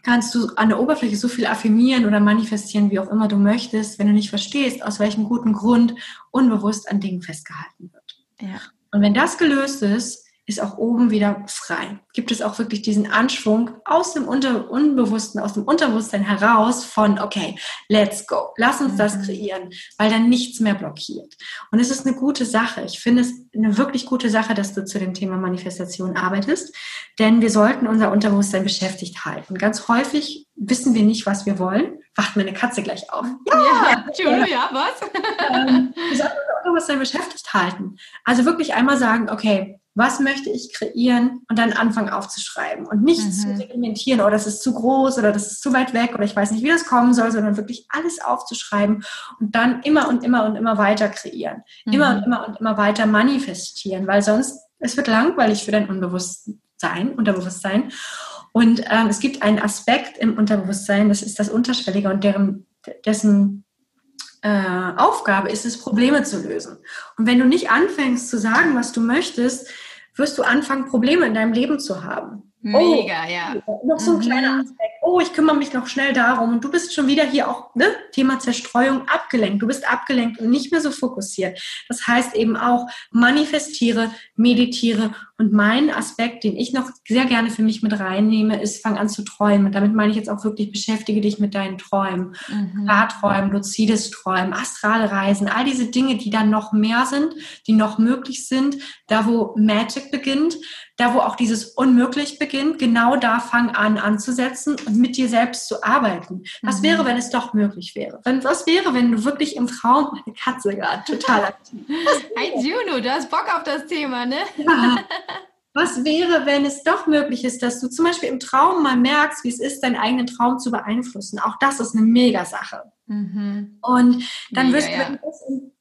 kannst du an der Oberfläche so viel affirmieren oder manifestieren, wie auch immer du möchtest, wenn du nicht verstehst, aus welchem guten Grund unbewusst an Dingen festgehalten wird. Ja. Und wenn das gelöst ist, ist auch oben wieder frei. Gibt es auch wirklich diesen Anschwung aus dem Unter Unbewussten, aus dem Unterbewusstsein heraus von, okay, let's go, lass uns das mhm. kreieren, weil dann nichts mehr blockiert. Und es ist eine gute Sache. Ich finde es eine wirklich gute Sache, dass du zu dem Thema Manifestation arbeitest, denn wir sollten unser Unterbewusstsein beschäftigt halten. Ganz häufig wissen wir nicht, was wir wollen. Wacht meine Katze gleich auf. Ja, ja, ja was? Ähm, wir sollten unser Unterbewusstsein beschäftigt halten. Also wirklich einmal sagen, okay, was möchte ich kreieren und dann anfangen aufzuschreiben und nicht mhm. zu segmentieren, oder oh, das ist zu groß oder das ist zu weit weg oder ich weiß nicht, wie das kommen soll, sondern wirklich alles aufzuschreiben und dann immer und immer und immer weiter kreieren. Mhm. Immer und immer und immer weiter manifestieren, weil sonst, es wird langweilig für dein Unbewusstsein, Unterbewusstsein. Und ähm, es gibt einen Aspekt im Unterbewusstsein, das ist das Unterschwellige und deren, dessen äh, Aufgabe ist es, Probleme zu lösen. Und wenn du nicht anfängst zu sagen, was du möchtest, wirst du anfangen, Probleme in deinem Leben zu haben. Mega, oh, ja. Noch so ein mhm. kleiner Aspekt. Oh, ich kümmere mich noch schnell darum. Und du bist schon wieder hier auch, ne? Thema Zerstreuung, abgelenkt. Du bist abgelenkt und nicht mehr so fokussiert. Das heißt eben auch, manifestiere, meditiere. Und mein Aspekt, den ich noch sehr gerne für mich mit reinnehme, ist, fang an zu träumen. Damit meine ich jetzt auch wirklich, beschäftige dich mit deinen Träumen. Mhm. Klarträumen, luzides Träumen, astrale Reisen, all diese Dinge, die dann noch mehr sind, die noch möglich sind, da wo Magic beginnt, da wo auch dieses Unmöglich beginnt, genau da fang an anzusetzen und mit dir selbst zu arbeiten. Was mhm. wäre, wenn es doch möglich wäre? Wenn, was wäre, wenn du wirklich im Traum, meine Katze gerade total aktiv. Hi Juno, du hast Bock auf das Thema, ne? Ja. Was wäre, wenn es doch möglich ist, dass du zum Beispiel im Traum mal merkst, wie es ist, deinen eigenen Traum zu beeinflussen? Auch das ist eine Mega-Sache. Mhm. Und dann Mega, wirst du, ja.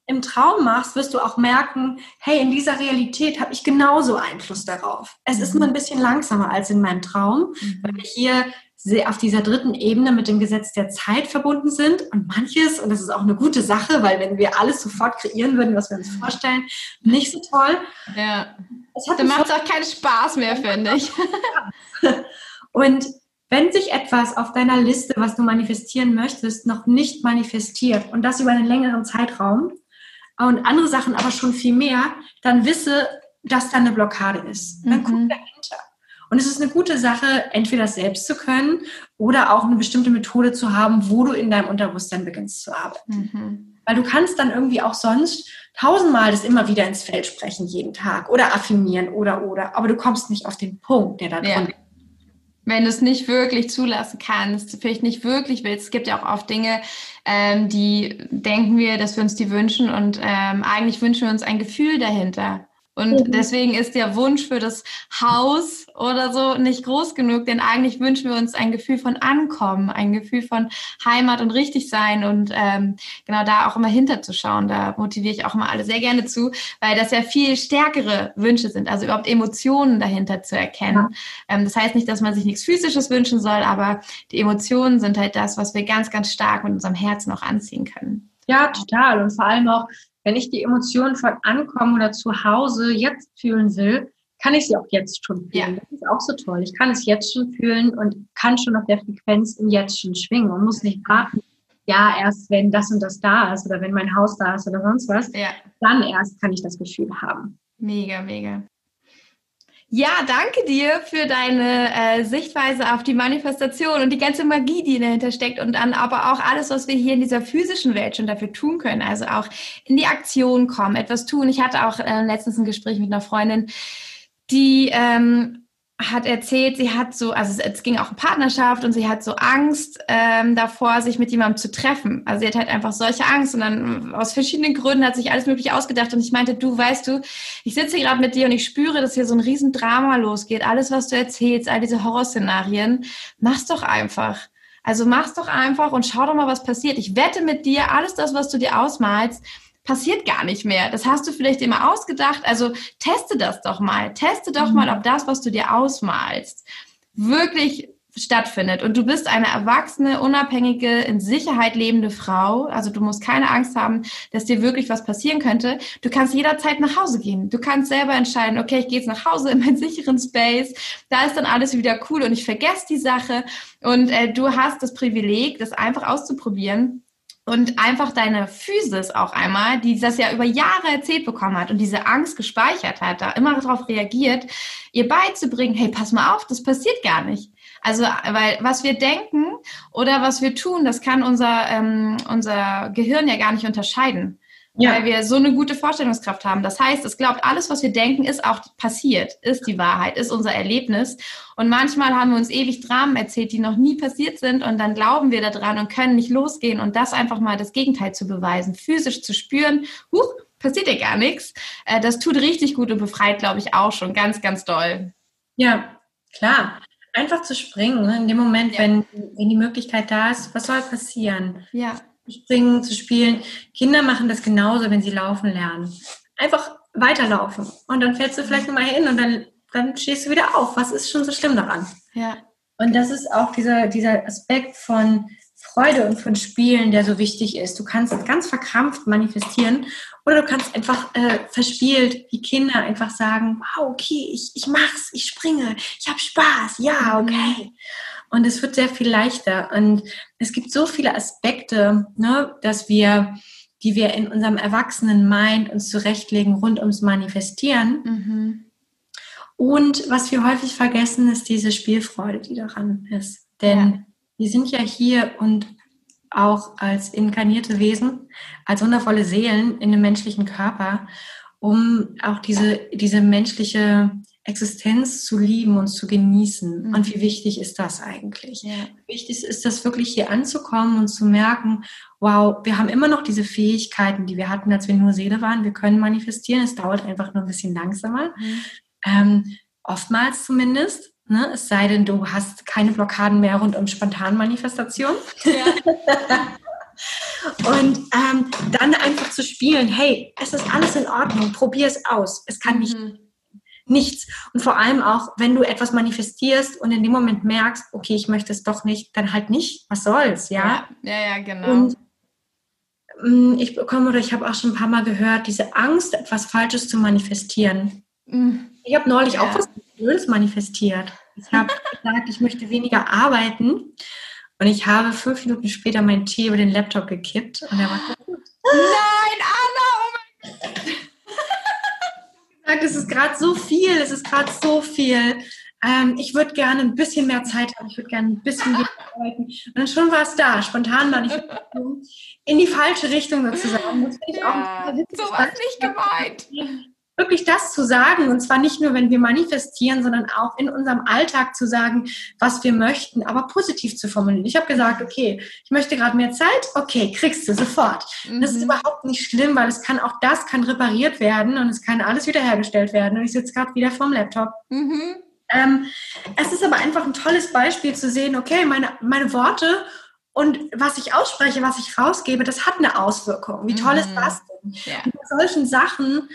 Im Traum machst, wirst du auch merken, hey, in dieser Realität habe ich genauso Einfluss darauf. Es mhm. ist nur ein bisschen langsamer als in meinem Traum, mhm. weil wir hier auf dieser dritten Ebene mit dem Gesetz der Zeit verbunden sind und manches, und das ist auch eine gute Sache, weil wenn wir alles sofort kreieren würden, was wir uns vorstellen, nicht so toll. Ja. Dann macht es auch keinen Spaß mehr, finde ich. und wenn sich etwas auf deiner Liste, was du manifestieren möchtest, noch nicht manifestiert und das über einen längeren Zeitraum, und andere Sachen aber schon viel mehr, dann wisse, dass da eine Blockade ist. Dann mhm. guck dahinter. Und es ist eine gute Sache, entweder das selbst zu können oder auch eine bestimmte Methode zu haben, wo du in deinem Unterbewusstsein beginnst zu arbeiten. Mhm. Weil du kannst dann irgendwie auch sonst tausendmal das immer wieder ins Feld sprechen, jeden Tag oder affirmieren oder oder, aber du kommst nicht auf den Punkt, der da drin ja wenn du es nicht wirklich zulassen kannst, vielleicht nicht wirklich willst. Es gibt ja auch oft Dinge, ähm, die denken wir, dass wir uns die wünschen und ähm, eigentlich wünschen wir uns ein Gefühl dahinter. Und mhm. deswegen ist der Wunsch für das Haus oder so nicht groß genug, denn eigentlich wünschen wir uns ein Gefühl von Ankommen, ein Gefühl von Heimat und richtig sein und ähm, genau da auch immer hinterzuschauen. Da motiviere ich auch immer alle sehr gerne zu, weil das ja viel stärkere Wünsche sind, also überhaupt Emotionen dahinter zu erkennen. Ja. Ähm, das heißt nicht, dass man sich nichts Physisches wünschen soll, aber die Emotionen sind halt das, was wir ganz, ganz stark mit unserem Herzen auch anziehen können. Ja, total. Und vor allem auch wenn ich die Emotionen von Ankommen oder zu Hause jetzt fühlen will, kann ich sie auch jetzt schon fühlen. Ja. Das ist auch so toll. Ich kann es jetzt schon fühlen und kann schon auf der Frequenz im Jetzt schon schwingen und muss nicht warten, ja, erst wenn das und das da ist oder wenn mein Haus da ist oder sonst was, ja. dann erst kann ich das Gefühl haben. Mega, mega. Ja, danke dir für deine äh, Sichtweise auf die Manifestation und die ganze Magie, die dahinter steckt und dann aber auch alles, was wir hier in dieser physischen Welt schon dafür tun können. Also auch in die Aktion kommen, etwas tun. Ich hatte auch äh, letztens ein Gespräch mit einer Freundin, die ähm, hat erzählt, sie hat so, also es, ging auch um Partnerschaft und sie hat so Angst ähm, davor, sich mit jemandem zu treffen. Also sie hat halt einfach solche Angst und dann aus verschiedenen Gründen hat sich alles mögliche ausgedacht und ich meinte, du weißt du, ich sitze hier gerade mit dir und ich spüre, dass hier so ein Riesendrama losgeht. Alles, was du erzählst, all diese Horrorszenarien, mach's doch einfach. Also mach's doch einfach und schau doch mal, was passiert. Ich wette mit dir, alles das, was du dir ausmalst, passiert gar nicht mehr. Das hast du vielleicht immer ausgedacht. Also teste das doch mal. Teste doch mhm. mal, ob das, was du dir ausmalst, wirklich stattfindet und du bist eine erwachsene, unabhängige, in Sicherheit lebende Frau, also du musst keine Angst haben, dass dir wirklich was passieren könnte. Du kannst jederzeit nach Hause gehen. Du kannst selber entscheiden, okay, ich gehe jetzt nach Hause in meinen sicheren Space. Da ist dann alles wieder cool und ich vergesse die Sache. Und äh, du hast das Privileg, das einfach auszuprobieren und einfach deine Physis auch einmal, die das ja über Jahre erzählt bekommen hat und diese Angst gespeichert hat, da immer darauf reagiert, ihr beizubringen, hey, pass mal auf, das passiert gar nicht. Also, weil was wir denken oder was wir tun, das kann unser, ähm, unser Gehirn ja gar nicht unterscheiden ja. weil wir so eine gute Vorstellungskraft haben. Das heißt, es glaubt, alles, was wir denken, ist auch passiert, ist die Wahrheit, ist unser Erlebnis. Und manchmal haben wir uns ewig Dramen erzählt, die noch nie passiert sind und dann glauben wir daran und können nicht losgehen und das einfach mal das Gegenteil zu beweisen, physisch zu spüren, huch, passiert ja gar nichts. Äh, das tut richtig gut und befreit, glaube ich, auch schon ganz, ganz doll. Ja, klar. Einfach zu springen, ne? in dem Moment, ja. wenn, wenn die Möglichkeit da ist, was soll passieren? Ja springen, zu spielen. Kinder machen das genauso, wenn sie laufen lernen. Einfach weiterlaufen. Und dann fällst du vielleicht nochmal hin und dann, dann stehst du wieder auf. Was ist schon so schlimm daran? Ja. Und das ist auch dieser, dieser Aspekt von Freude und von Spielen, der so wichtig ist. Du kannst ganz verkrampft manifestieren oder du kannst einfach äh, verspielt wie Kinder einfach sagen, wow, okay, ich, ich mach's, ich springe, ich habe Spaß, ja, okay. Und es wird sehr viel leichter. Und es gibt so viele Aspekte, ne, dass wir, die wir in unserem erwachsenen Mind uns zurechtlegen rund ums Manifestieren. Mhm. Und was wir häufig vergessen, ist diese Spielfreude, die daran ist. Denn ja. wir sind ja hier und auch als inkarnierte Wesen, als wundervolle Seelen in einem menschlichen Körper, um auch diese, diese menschliche Existenz zu lieben und zu genießen. Mhm. Und wie wichtig ist das eigentlich? Ja. Wichtig ist das wirklich hier anzukommen und zu merken, wow, wir haben immer noch diese Fähigkeiten, die wir hatten, als wir nur Seele waren. Wir können manifestieren. Es dauert einfach nur ein bisschen langsamer. Mhm. Ähm, oftmals zumindest. Ne? Es sei denn, du hast keine Blockaden mehr rund um Spontanmanifestation. Ja. Und ähm, dann einfach zu spielen, hey, es ist alles in Ordnung, probier es aus. Es kann nicht mhm nichts. Und vor allem auch, wenn du etwas manifestierst und in dem Moment merkst, okay, ich möchte es doch nicht, dann halt nicht. Was soll's, ja? Ja, ja, ja genau. Und mm, ich bekomme oder ich habe auch schon ein paar Mal gehört, diese Angst, etwas Falsches zu manifestieren. Mhm. Ich habe neulich ja. auch was Blödes manifestiert. Ich habe gesagt, ich möchte weniger arbeiten. Und ich habe fünf Minuten später meinen Tee über den Laptop gekippt und er war gut. Nein, Anna, oh mein Gott sagt, es ist gerade so viel, es ist gerade so viel. Ähm, ich würde gerne ein bisschen mehr Zeit haben, ich würde gerne ein bisschen mehr arbeiten. Und dann schon war es da, spontan war ich in die falsche Richtung sozusagen. Das finde ich ja, auch so was nicht gemeint wirklich das zu sagen, und zwar nicht nur, wenn wir manifestieren, sondern auch in unserem Alltag zu sagen, was wir möchten, aber positiv zu formulieren. Ich habe gesagt, okay, ich möchte gerade mehr Zeit, okay, kriegst du sofort. Mhm. Das ist mhm. überhaupt nicht schlimm, weil es kann auch das kann repariert werden und es kann alles wiederhergestellt werden. Und ich sitze gerade wieder vorm Laptop. Mhm. Ähm, es ist aber einfach ein tolles Beispiel zu sehen, okay, meine, meine Worte und was ich ausspreche, was ich rausgebe, das hat eine Auswirkung. Wie toll mhm. ist das denn? Ja. Und bei solchen Sachen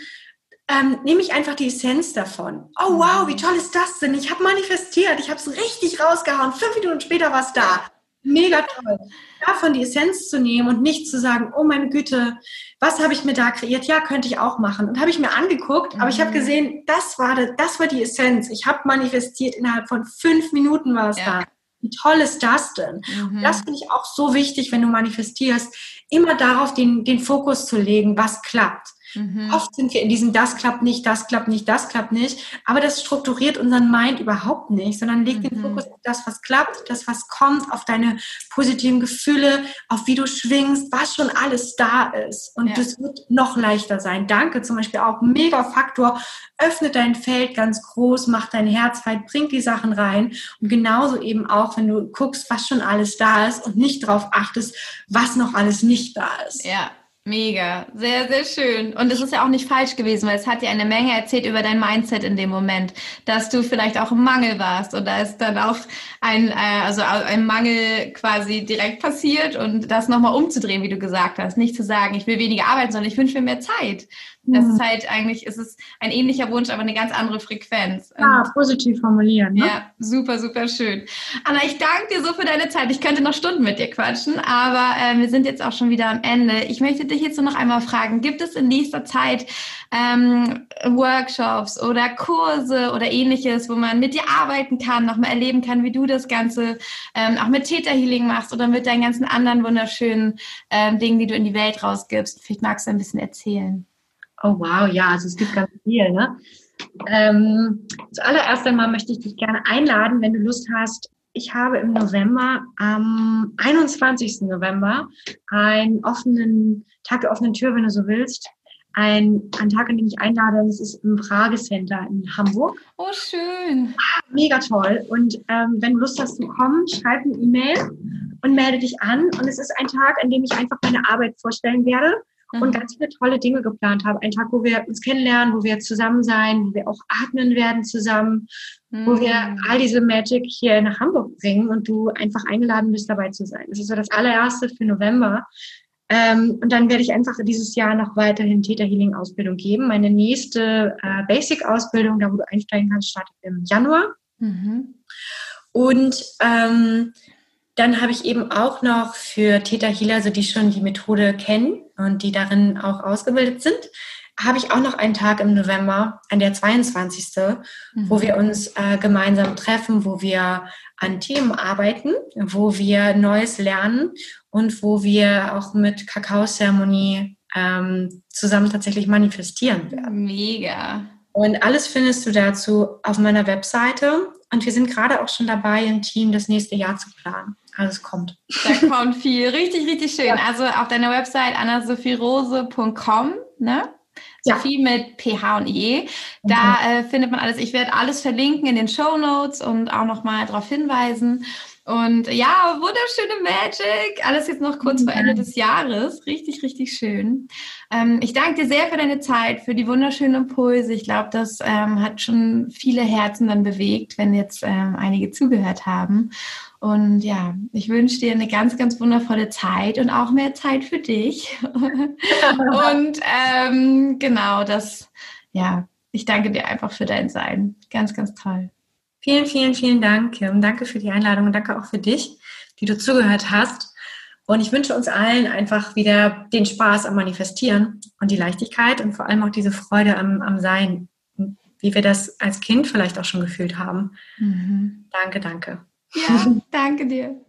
ähm, nehme ich einfach die Essenz davon. Oh wow, wie toll ist das denn? Ich habe manifestiert, ich habe es richtig rausgehauen. Fünf Minuten später war es da. Mega toll. Davon die Essenz zu nehmen und nicht zu sagen, oh meine Güte, was habe ich mir da kreiert? Ja, könnte ich auch machen. Und habe ich mir angeguckt, aber ich habe mhm. gesehen, das war, das war die Essenz. Ich habe manifestiert, innerhalb von fünf Minuten war es ja. da. Wie toll ist das denn? Mhm. Das finde ich auch so wichtig, wenn du manifestierst, immer darauf den, den Fokus zu legen, was klappt. Mhm. Oft sind wir in diesem, das klappt nicht, das klappt nicht, das klappt nicht. Aber das strukturiert unseren Mind überhaupt nicht, sondern legt mhm. den Fokus auf das, was klappt, das, was kommt, auf deine positiven Gefühle, auf wie du schwingst, was schon alles da ist. Und ja. das wird noch leichter sein. Danke zum Beispiel auch. Mega Faktor. Öffne dein Feld ganz groß, mach dein Herz weit, bring die Sachen rein. Und genauso eben auch, wenn du guckst, was schon alles da ist und nicht darauf achtest, was noch alles nicht da ist. Ja, Mega, sehr, sehr schön. Und es ist ja auch nicht falsch gewesen, weil es hat dir eine Menge erzählt über dein Mindset in dem Moment, dass du vielleicht auch im Mangel warst und da ist dann auch ein, äh, also ein Mangel quasi direkt passiert und das nochmal umzudrehen, wie du gesagt hast. Nicht zu sagen, ich will weniger arbeiten, sondern ich wünsche mir mehr Zeit. Das ist halt eigentlich, es ist ein ähnlicher Wunsch, aber eine ganz andere Frequenz. Ja, und positiv formulieren. Ne? Ja, super, super schön. Anna, ich danke dir so für deine Zeit. Ich könnte noch Stunden mit dir quatschen, aber äh, wir sind jetzt auch schon wieder am Ende. Ich möchte dich jetzt nur noch einmal fragen, gibt es in nächster Zeit ähm, Workshops oder Kurse oder ähnliches, wo man mit dir arbeiten kann, nochmal erleben kann, wie du das Ganze ähm, auch mit Theta Healing machst oder mit deinen ganzen anderen wunderschönen ähm, Dingen, die du in die Welt rausgibst? Vielleicht magst du ein bisschen erzählen. Oh wow, ja, also es gibt ganz viel. Ne? Ähm, zuallererst einmal möchte ich dich gerne einladen, wenn du Lust hast. Ich habe im November, am 21. November, einen offenen Tag der offenen Tür, wenn du so willst. Ein, ein Tag, an dem ich einlade, das ist im Frage Center in Hamburg. Oh, schön. Ah, mega toll. Und ähm, wenn du Lust hast zu kommen, schreib eine E-Mail und melde dich an. Und es ist ein Tag, an dem ich einfach meine Arbeit vorstellen werde und mhm. ganz viele tolle Dinge geplant habe. Ein Tag, wo wir uns kennenlernen, wo wir zusammen sein, wo wir auch atmen werden zusammen, mhm. wo wir mhm. all diese Magic hier nach Hamburg bringen und du einfach eingeladen bist, dabei zu sein. Das ist so das allererste für November. Ähm, und dann werde ich einfach dieses Jahr noch weiterhin Theta Healing Ausbildung geben. Meine nächste äh, Basic Ausbildung, da wo du einsteigen kannst, startet im Januar. Mhm. Und ähm, dann habe ich eben auch noch für Theta Healer, also die schon die Methode kennen und die darin auch ausgebildet sind, habe ich auch noch einen Tag im November, an der 22., mhm. wo wir uns äh, gemeinsam treffen, wo wir an Themen arbeiten, wo wir Neues lernen und wo wir auch mit Kakaozeremonie ähm, zusammen tatsächlich manifestieren werden. Mega. Und alles findest du dazu auf meiner Webseite. Und wir sind gerade auch schon dabei, im Team das nächste Jahr zu planen alles kommt. Da kommt viel. Richtig, richtig schön. Ja. Also auf deiner Website annasophierose.com, ne? Sophie ja. mit PH und IE. Da mhm. äh, findet man alles. Ich werde alles verlinken in den Show Notes und auch nochmal darauf hinweisen. Und ja, wunderschöne Magic. Alles jetzt noch kurz mhm. vor Ende des Jahres. Richtig, richtig schön. Ähm, ich danke dir sehr für deine Zeit, für die wunderschönen Impulse. Ich glaube, das ähm, hat schon viele Herzen dann bewegt, wenn jetzt ähm, einige zugehört haben. Und ja, ich wünsche dir eine ganz, ganz wundervolle Zeit und auch mehr Zeit für dich. und ähm, genau, das, ja, ich danke dir einfach für dein Sein. Ganz, ganz toll. Vielen, vielen, vielen Dank, Kim. Danke für die Einladung und danke auch für dich, die du zugehört hast. Und ich wünsche uns allen einfach wieder den Spaß am Manifestieren und die Leichtigkeit und vor allem auch diese Freude am, am Sein, wie wir das als Kind vielleicht auch schon gefühlt haben. Mhm. Danke, danke. Ja, danke dir.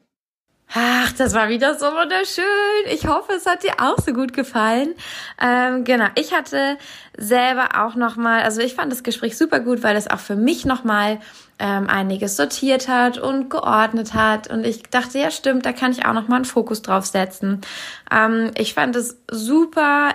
Ach, das war wieder so wunderschön. Ich hoffe, es hat dir auch so gut gefallen. Ähm, genau, ich hatte selber auch nochmal, also ich fand das Gespräch super gut, weil es auch für mich nochmal ähm, einiges sortiert hat und geordnet hat. Und ich dachte, ja stimmt, da kann ich auch nochmal einen Fokus drauf setzen. Ähm, ich fand es super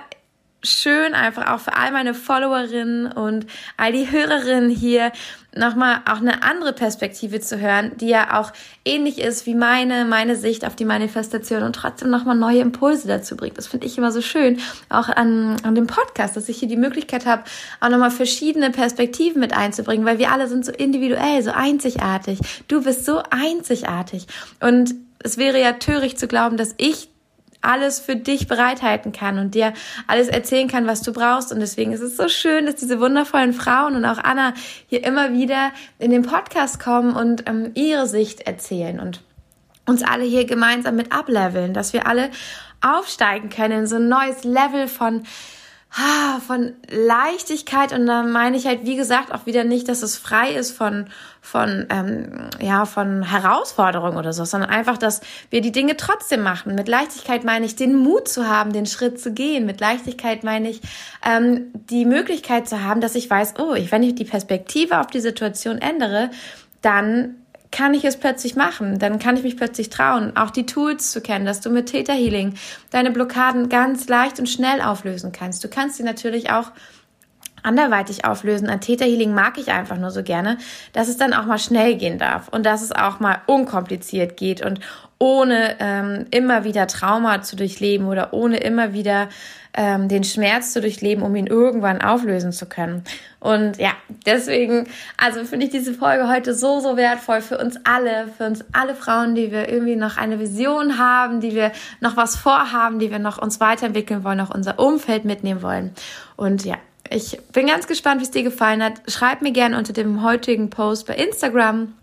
schön, einfach auch für all meine Followerinnen und all die Hörerinnen hier nochmal auch eine andere Perspektive zu hören, die ja auch ähnlich ist wie meine, meine Sicht auf die Manifestation und trotzdem nochmal neue Impulse dazu bringt. Das finde ich immer so schön, auch an, an dem Podcast, dass ich hier die Möglichkeit habe, auch nochmal verschiedene Perspektiven mit einzubringen, weil wir alle sind so individuell, so einzigartig. Du bist so einzigartig. Und es wäre ja töricht zu glauben, dass ich alles für dich bereithalten kann und dir alles erzählen kann, was du brauchst. Und deswegen ist es so schön, dass diese wundervollen Frauen und auch Anna hier immer wieder in den Podcast kommen und ähm, ihre Sicht erzählen und uns alle hier gemeinsam mit ableveln, dass wir alle aufsteigen können in so ein neues Level von von Leichtigkeit und da meine ich halt wie gesagt auch wieder nicht, dass es frei ist von von ähm, ja von Herausforderungen oder so, sondern einfach, dass wir die Dinge trotzdem machen. Mit Leichtigkeit meine ich den Mut zu haben, den Schritt zu gehen. Mit Leichtigkeit meine ich ähm, die Möglichkeit zu haben, dass ich weiß, oh, ich, wenn ich die Perspektive auf die Situation ändere, dann kann ich es plötzlich machen. Dann kann ich mich plötzlich trauen, auch die Tools zu kennen, dass du mit Theta Healing deine Blockaden ganz leicht und schnell auflösen kannst. Du kannst sie natürlich auch anderweitig auflösen. Ein Theta Healing mag ich einfach nur so gerne, dass es dann auch mal schnell gehen darf und dass es auch mal unkompliziert geht und ohne ähm, immer wieder Trauma zu durchleben oder ohne immer wieder ähm, den Schmerz zu durchleben, um ihn irgendwann auflösen zu können. Und ja, deswegen, also finde ich diese Folge heute so, so wertvoll für uns alle, für uns alle Frauen, die wir irgendwie noch eine Vision haben, die wir noch was vorhaben, die wir noch uns weiterentwickeln wollen, auch unser Umfeld mitnehmen wollen. Und ja, ich bin ganz gespannt, wie es dir gefallen hat. Schreib mir gerne unter dem heutigen Post bei Instagram,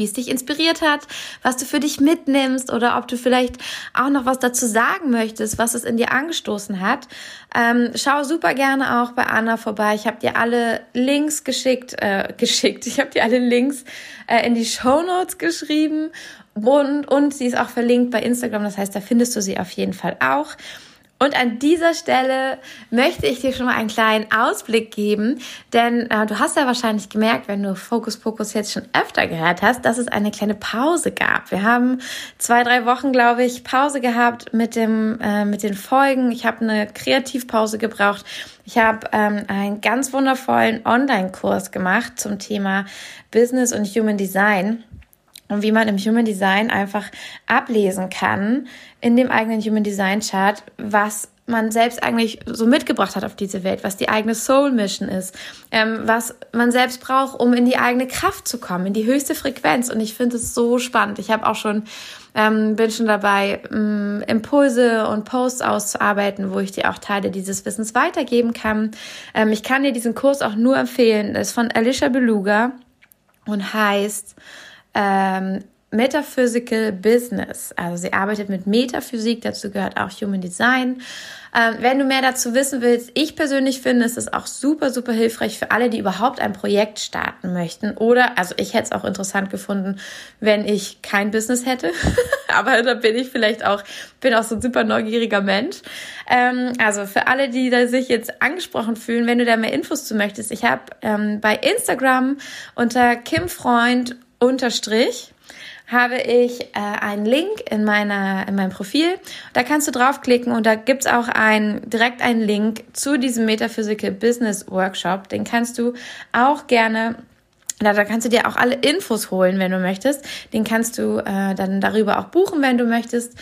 wie es dich inspiriert hat, was du für dich mitnimmst oder ob du vielleicht auch noch was dazu sagen möchtest, was es in dir angestoßen hat. Ähm, schau super gerne auch bei Anna vorbei. Ich habe dir alle Links geschickt, äh, geschickt. Ich habe dir alle Links äh, in die Show Notes geschrieben und, und sie ist auch verlinkt bei Instagram. Das heißt, da findest du sie auf jeden Fall auch. Und an dieser Stelle möchte ich dir schon mal einen kleinen Ausblick geben, denn äh, du hast ja wahrscheinlich gemerkt, wenn du Fokus Pokus jetzt schon öfter gehört hast, dass es eine kleine Pause gab. Wir haben zwei, drei Wochen, glaube ich, Pause gehabt mit dem äh, mit den Folgen. Ich habe eine Kreativpause gebraucht. Ich habe ähm, einen ganz wundervollen Online-Kurs gemacht zum Thema Business und Human Design und wie man im Human Design einfach ablesen kann in dem eigenen Human Design Chart, was man selbst eigentlich so mitgebracht hat auf diese Welt, was die eigene Soul Mission ist, ähm, was man selbst braucht, um in die eigene Kraft zu kommen, in die höchste Frequenz. Und ich finde es so spannend. Ich habe auch schon ähm, bin schon dabei, ähm, Impulse und Posts auszuarbeiten, wo ich dir auch Teile dieses Wissens weitergeben kann. Ähm, ich kann dir diesen Kurs auch nur empfehlen. Das ist von Alicia Beluga und heißt ähm, Metaphysical Business. Also sie arbeitet mit Metaphysik, dazu gehört auch Human Design. Ähm, wenn du mehr dazu wissen willst, ich persönlich finde, es ist auch super, super hilfreich für alle, die überhaupt ein Projekt starten möchten. Oder, also ich hätte es auch interessant gefunden, wenn ich kein Business hätte. Aber da bin ich vielleicht auch, bin auch so ein super neugieriger Mensch. Ähm, also für alle, die da sich jetzt angesprochen fühlen, wenn du da mehr Infos zu möchtest, ich habe ähm, bei Instagram unter Kim Freund unterstrich habe ich äh, einen Link in meiner in meinem Profil. Da kannst du draufklicken und da gibt's auch ein, direkt einen Link zu diesem Metaphysical Business Workshop. Den kannst du auch gerne da, da kannst du dir auch alle Infos holen, wenn du möchtest. Den kannst du äh, dann darüber auch buchen, wenn du möchtest.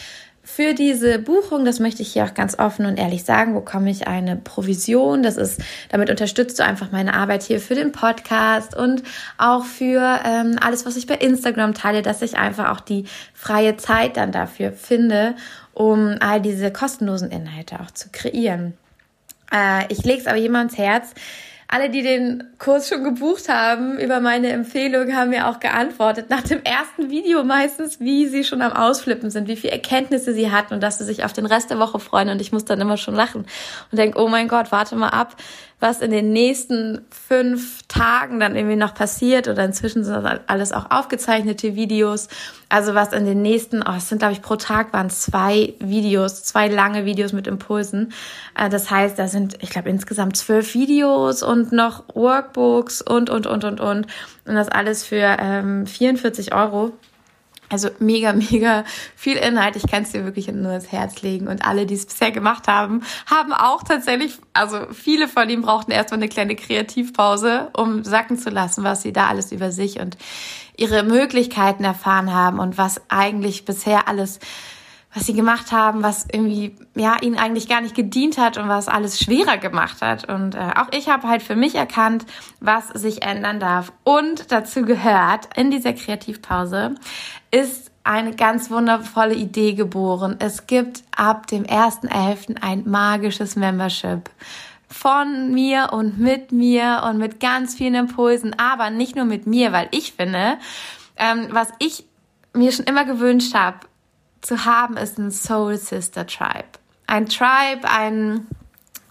Für diese Buchung, das möchte ich hier auch ganz offen und ehrlich sagen, bekomme ich eine Provision. Das ist, damit unterstützt du einfach meine Arbeit hier für den Podcast und auch für ähm, alles, was ich bei Instagram teile, dass ich einfach auch die freie Zeit dann dafür finde, um all diese kostenlosen Inhalte auch zu kreieren. Äh, ich lege es aber jemands Herz, alle, die den Kurs schon gebucht haben, über meine Empfehlung, haben mir auch geantwortet, nach dem ersten Video meistens, wie sie schon am Ausflippen sind, wie viele Erkenntnisse sie hatten und dass sie sich auf den Rest der Woche freuen. Und ich muss dann immer schon lachen und denke, oh mein Gott, warte mal ab, was in den nächsten fünf Tagen dann irgendwie noch passiert. Oder inzwischen sind das alles auch aufgezeichnete Videos. Also was in den nächsten, oh, es sind glaube ich pro Tag waren zwei Videos, zwei lange Videos mit Impulsen. Äh, das heißt, da sind, ich glaube, insgesamt zwölf Videos und noch Workbooks und, und, und, und, und. Und das alles für ähm, 44 Euro. Also mega, mega viel Inhalt. Ich kann es dir wirklich nur ins Herz legen. Und alle, die es bisher gemacht haben, haben auch tatsächlich, also viele von ihnen brauchten erstmal eine kleine Kreativpause, um sacken zu lassen, was sie da alles über sich und ihre Möglichkeiten erfahren haben und was eigentlich bisher alles was sie gemacht haben, was irgendwie ja ihnen eigentlich gar nicht gedient hat und was alles schwerer gemacht hat. Und äh, auch ich habe halt für mich erkannt, was sich ändern darf. Und dazu gehört in dieser Kreativpause ist eine ganz wundervolle Idee geboren. Es gibt ab dem 1.11. ein magisches Membership von mir und mit mir und mit ganz vielen Impulsen, aber nicht nur mit mir, weil ich finde, ähm, was ich mir schon immer gewünscht habe, zu haben, ist ein Soul Sister Tribe. Ein Tribe, ein,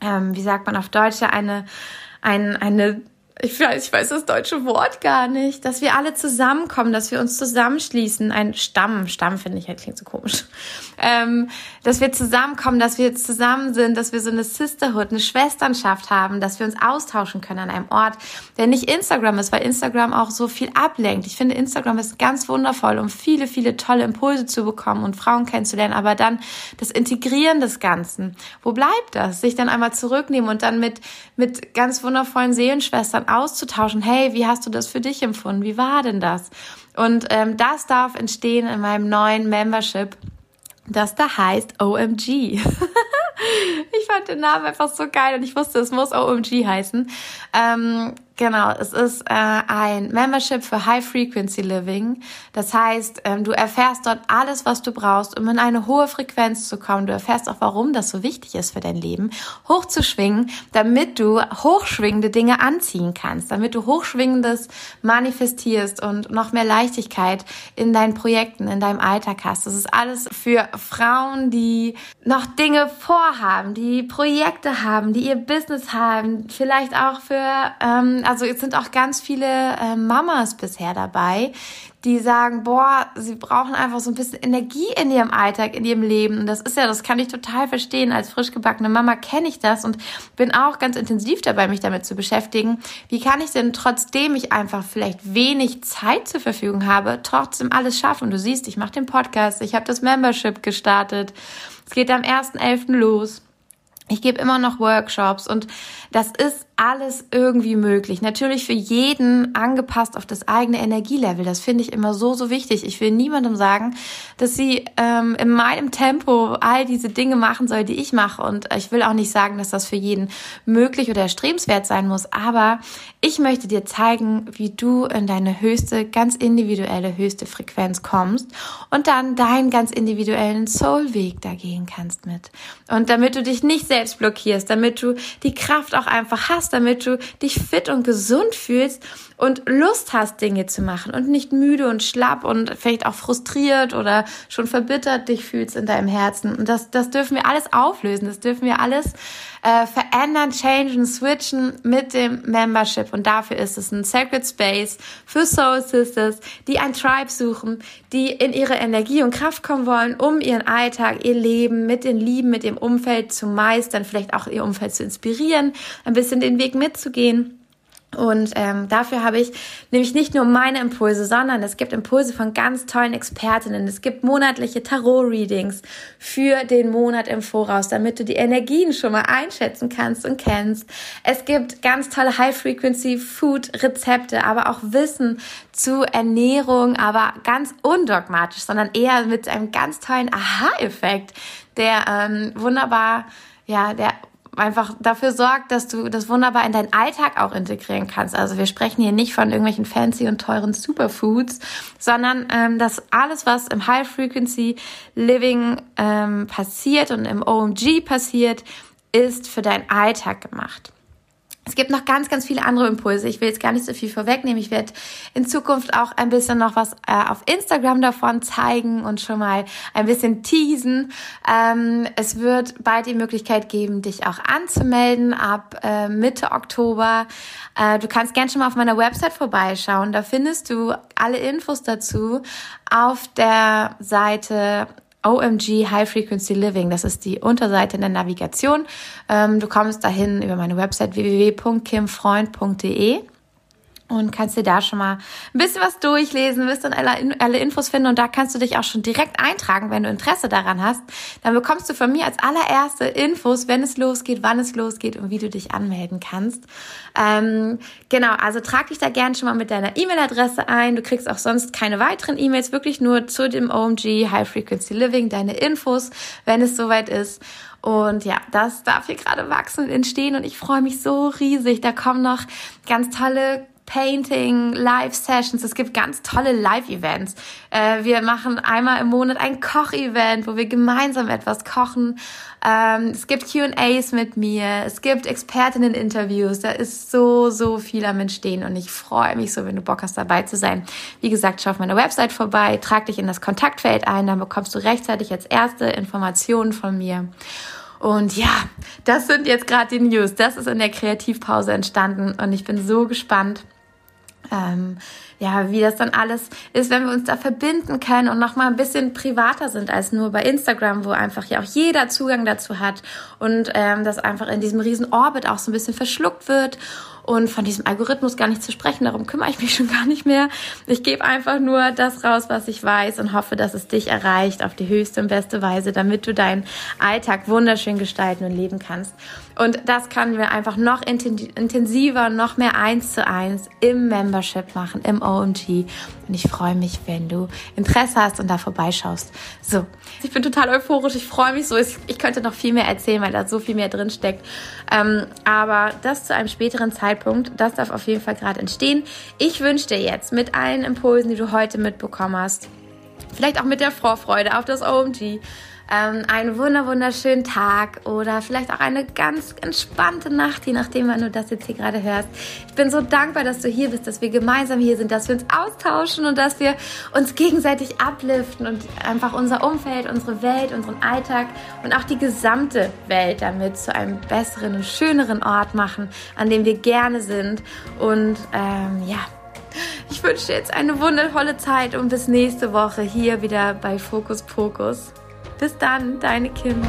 ähm, wie sagt man auf Deutsch, eine, ein, eine ich weiß, ich weiß das deutsche Wort gar nicht, dass wir alle zusammenkommen, dass wir uns zusammenschließen. Ein Stamm, Stamm finde ich halt klingt so komisch. Ähm, dass wir zusammenkommen, dass wir zusammen sind, dass wir so eine Sisterhood, eine Schwesternschaft haben, dass wir uns austauschen können an einem Ort, der nicht Instagram ist, weil Instagram auch so viel ablenkt. Ich finde, Instagram ist ganz wundervoll, um viele, viele tolle Impulse zu bekommen und Frauen kennenzulernen, aber dann das Integrieren des Ganzen. Wo bleibt das? Sich dann einmal zurücknehmen und dann mit, mit ganz wundervollen Seelenschwestern auszutauschen. Hey, wie hast du das für dich empfunden? Wie war denn das? Und ähm, das darf entstehen in meinem neuen Membership, das da heißt OMG. ich fand den Namen einfach so geil und ich wusste, es muss OMG heißen. Ähm, Genau, es ist äh, ein Membership für High Frequency Living. Das heißt, ähm, du erfährst dort alles, was du brauchst, um in eine hohe Frequenz zu kommen. Du erfährst auch, warum das so wichtig ist für dein Leben, hochzuschwingen, damit du hochschwingende Dinge anziehen kannst, damit du hochschwingendes manifestierst und noch mehr Leichtigkeit in deinen Projekten, in deinem Alltag hast. Das ist alles für Frauen, die noch Dinge vorhaben, die Projekte haben, die ihr Business haben, vielleicht auch für ähm, also es sind auch ganz viele äh, Mamas bisher dabei, die sagen, boah, sie brauchen einfach so ein bisschen Energie in ihrem Alltag, in ihrem Leben. Und das ist ja, das kann ich total verstehen. Als frisch gebackene Mama kenne ich das und bin auch ganz intensiv dabei, mich damit zu beschäftigen. Wie kann ich denn trotzdem ich einfach vielleicht wenig Zeit zur Verfügung habe, trotzdem alles schaffen? Und du siehst, ich mache den Podcast, ich habe das Membership gestartet. Es geht am 1.11. los. Ich gebe immer noch Workshops und das ist alles irgendwie möglich. Natürlich für jeden angepasst auf das eigene Energielevel. Das finde ich immer so, so wichtig. Ich will niemandem sagen, dass sie ähm, in meinem Tempo all diese Dinge machen soll, die ich mache. Und ich will auch nicht sagen, dass das für jeden möglich oder erstrebenswert sein muss. Aber ich möchte dir zeigen, wie du in deine höchste, ganz individuelle höchste Frequenz kommst und dann deinen ganz individuellen Soulweg da gehen kannst mit. Und damit du dich nicht selbst blockierst, damit du die Kraft auch einfach hast, damit du dich fit und gesund fühlst und Lust hast, Dinge zu machen und nicht müde und schlapp und vielleicht auch frustriert oder schon verbittert dich fühlst in deinem Herzen. Und das, das dürfen wir alles auflösen, das dürfen wir alles äh, verändern, changen, switchen mit dem Membership. Und dafür ist es ein Sacred Space für Soul Sisters, die ein Tribe suchen, die in ihre Energie und Kraft kommen wollen, um ihren Alltag, ihr Leben mit den Lieben, mit dem Umfeld zu meistern, vielleicht auch ihr Umfeld zu inspirieren, ein bisschen den Weg mitzugehen und ähm, dafür habe ich nämlich nicht nur meine Impulse, sondern es gibt Impulse von ganz tollen Expertinnen. Es gibt monatliche Tarot-Readings für den Monat im Voraus, damit du die Energien schon mal einschätzen kannst und kennst. Es gibt ganz tolle High-Frequency-Food-Rezepte, aber auch Wissen zu Ernährung, aber ganz undogmatisch, sondern eher mit einem ganz tollen Aha-Effekt, der ähm, wunderbar ja, der einfach dafür sorgt, dass du das wunderbar in deinen Alltag auch integrieren kannst. Also wir sprechen hier nicht von irgendwelchen fancy und teuren Superfoods, sondern ähm, dass alles, was im High Frequency Living ähm, passiert und im OMG passiert, ist für deinen Alltag gemacht. Es gibt noch ganz, ganz viele andere Impulse. Ich will jetzt gar nicht so viel vorwegnehmen. Ich werde in Zukunft auch ein bisschen noch was äh, auf Instagram davon zeigen und schon mal ein bisschen teasen. Ähm, es wird bald die Möglichkeit geben, dich auch anzumelden ab äh, Mitte Oktober. Äh, du kannst gerne schon mal auf meiner Website vorbeischauen. Da findest du alle Infos dazu auf der Seite OMG High Frequency Living. Das ist die Unterseite in der Navigation. Ähm, du kommst dahin über meine Website www.kimfreund.de und kannst dir da schon mal ein bisschen was durchlesen, wirst dann alle, alle Infos finden und da kannst du dich auch schon direkt eintragen, wenn du Interesse daran hast. Dann bekommst du von mir als allererste Infos, wenn es losgeht, wann es losgeht und wie du dich anmelden kannst. Ähm, genau, also trag dich da gern schon mal mit deiner E-Mail-Adresse ein. Du kriegst auch sonst keine weiteren E-Mails, wirklich nur zu dem OMG High Frequency Living, deine Infos, wenn es soweit ist. Und ja, das darf hier gerade wachsen und entstehen und ich freue mich so riesig. Da kommen noch ganz tolle Painting, Live-Sessions. Es gibt ganz tolle Live-Events. Äh, wir machen einmal im Monat ein Koch-Event, wo wir gemeinsam etwas kochen. Ähm, es gibt Q&As mit mir. Es gibt Expertinnen-Interviews. Da ist so, so viel am Entstehen und ich freue mich so, wenn du Bock hast, dabei zu sein. Wie gesagt, schau auf meiner Website vorbei, trag dich in das Kontaktfeld ein, dann bekommst du rechtzeitig als erste Informationen von mir. Und ja, das sind jetzt gerade die News. Das ist in der Kreativpause entstanden und ich bin so gespannt. Ähm, ja, wie das dann alles ist, wenn wir uns da verbinden können und nochmal ein bisschen privater sind als nur bei Instagram, wo einfach ja auch jeder Zugang dazu hat und ähm, das einfach in diesem riesen Orbit auch so ein bisschen verschluckt wird und von diesem Algorithmus gar nicht zu sprechen. Darum kümmere ich mich schon gar nicht mehr. Ich gebe einfach nur das raus, was ich weiß und hoffe, dass es dich erreicht auf die höchste und beste Weise, damit du deinen Alltag wunderschön gestalten und leben kannst. Und das können wir einfach noch intensiver, noch mehr eins zu eins im Membership machen, im OMG. Und ich freue mich, wenn du Interesse hast und da vorbeischaust. So, ich bin total euphorisch. Ich freue mich so. Ich könnte noch viel mehr erzählen, weil da so viel mehr drin steckt. Ähm, aber das zu einem späteren Zeitpunkt, das darf auf jeden Fall gerade entstehen. Ich wünsche dir jetzt mit allen Impulsen, die du heute mitbekommen hast, vielleicht auch mit der Vorfreude auf das OMG, ähm, einen wunder wunderschönen Tag oder vielleicht auch eine ganz entspannte Nacht, je nachdem, wann du das jetzt hier gerade hörst. Ich bin so dankbar, dass du hier bist, dass wir gemeinsam hier sind, dass wir uns austauschen und dass wir uns gegenseitig upliften und einfach unser Umfeld, unsere Welt, unseren Alltag und auch die gesamte Welt damit zu einem besseren und schöneren Ort machen, an dem wir gerne sind. Und ähm, ja, ich wünsche dir jetzt eine wundervolle Zeit und bis nächste Woche hier wieder bei Fokus Pokus. Bis dann, deine Kim.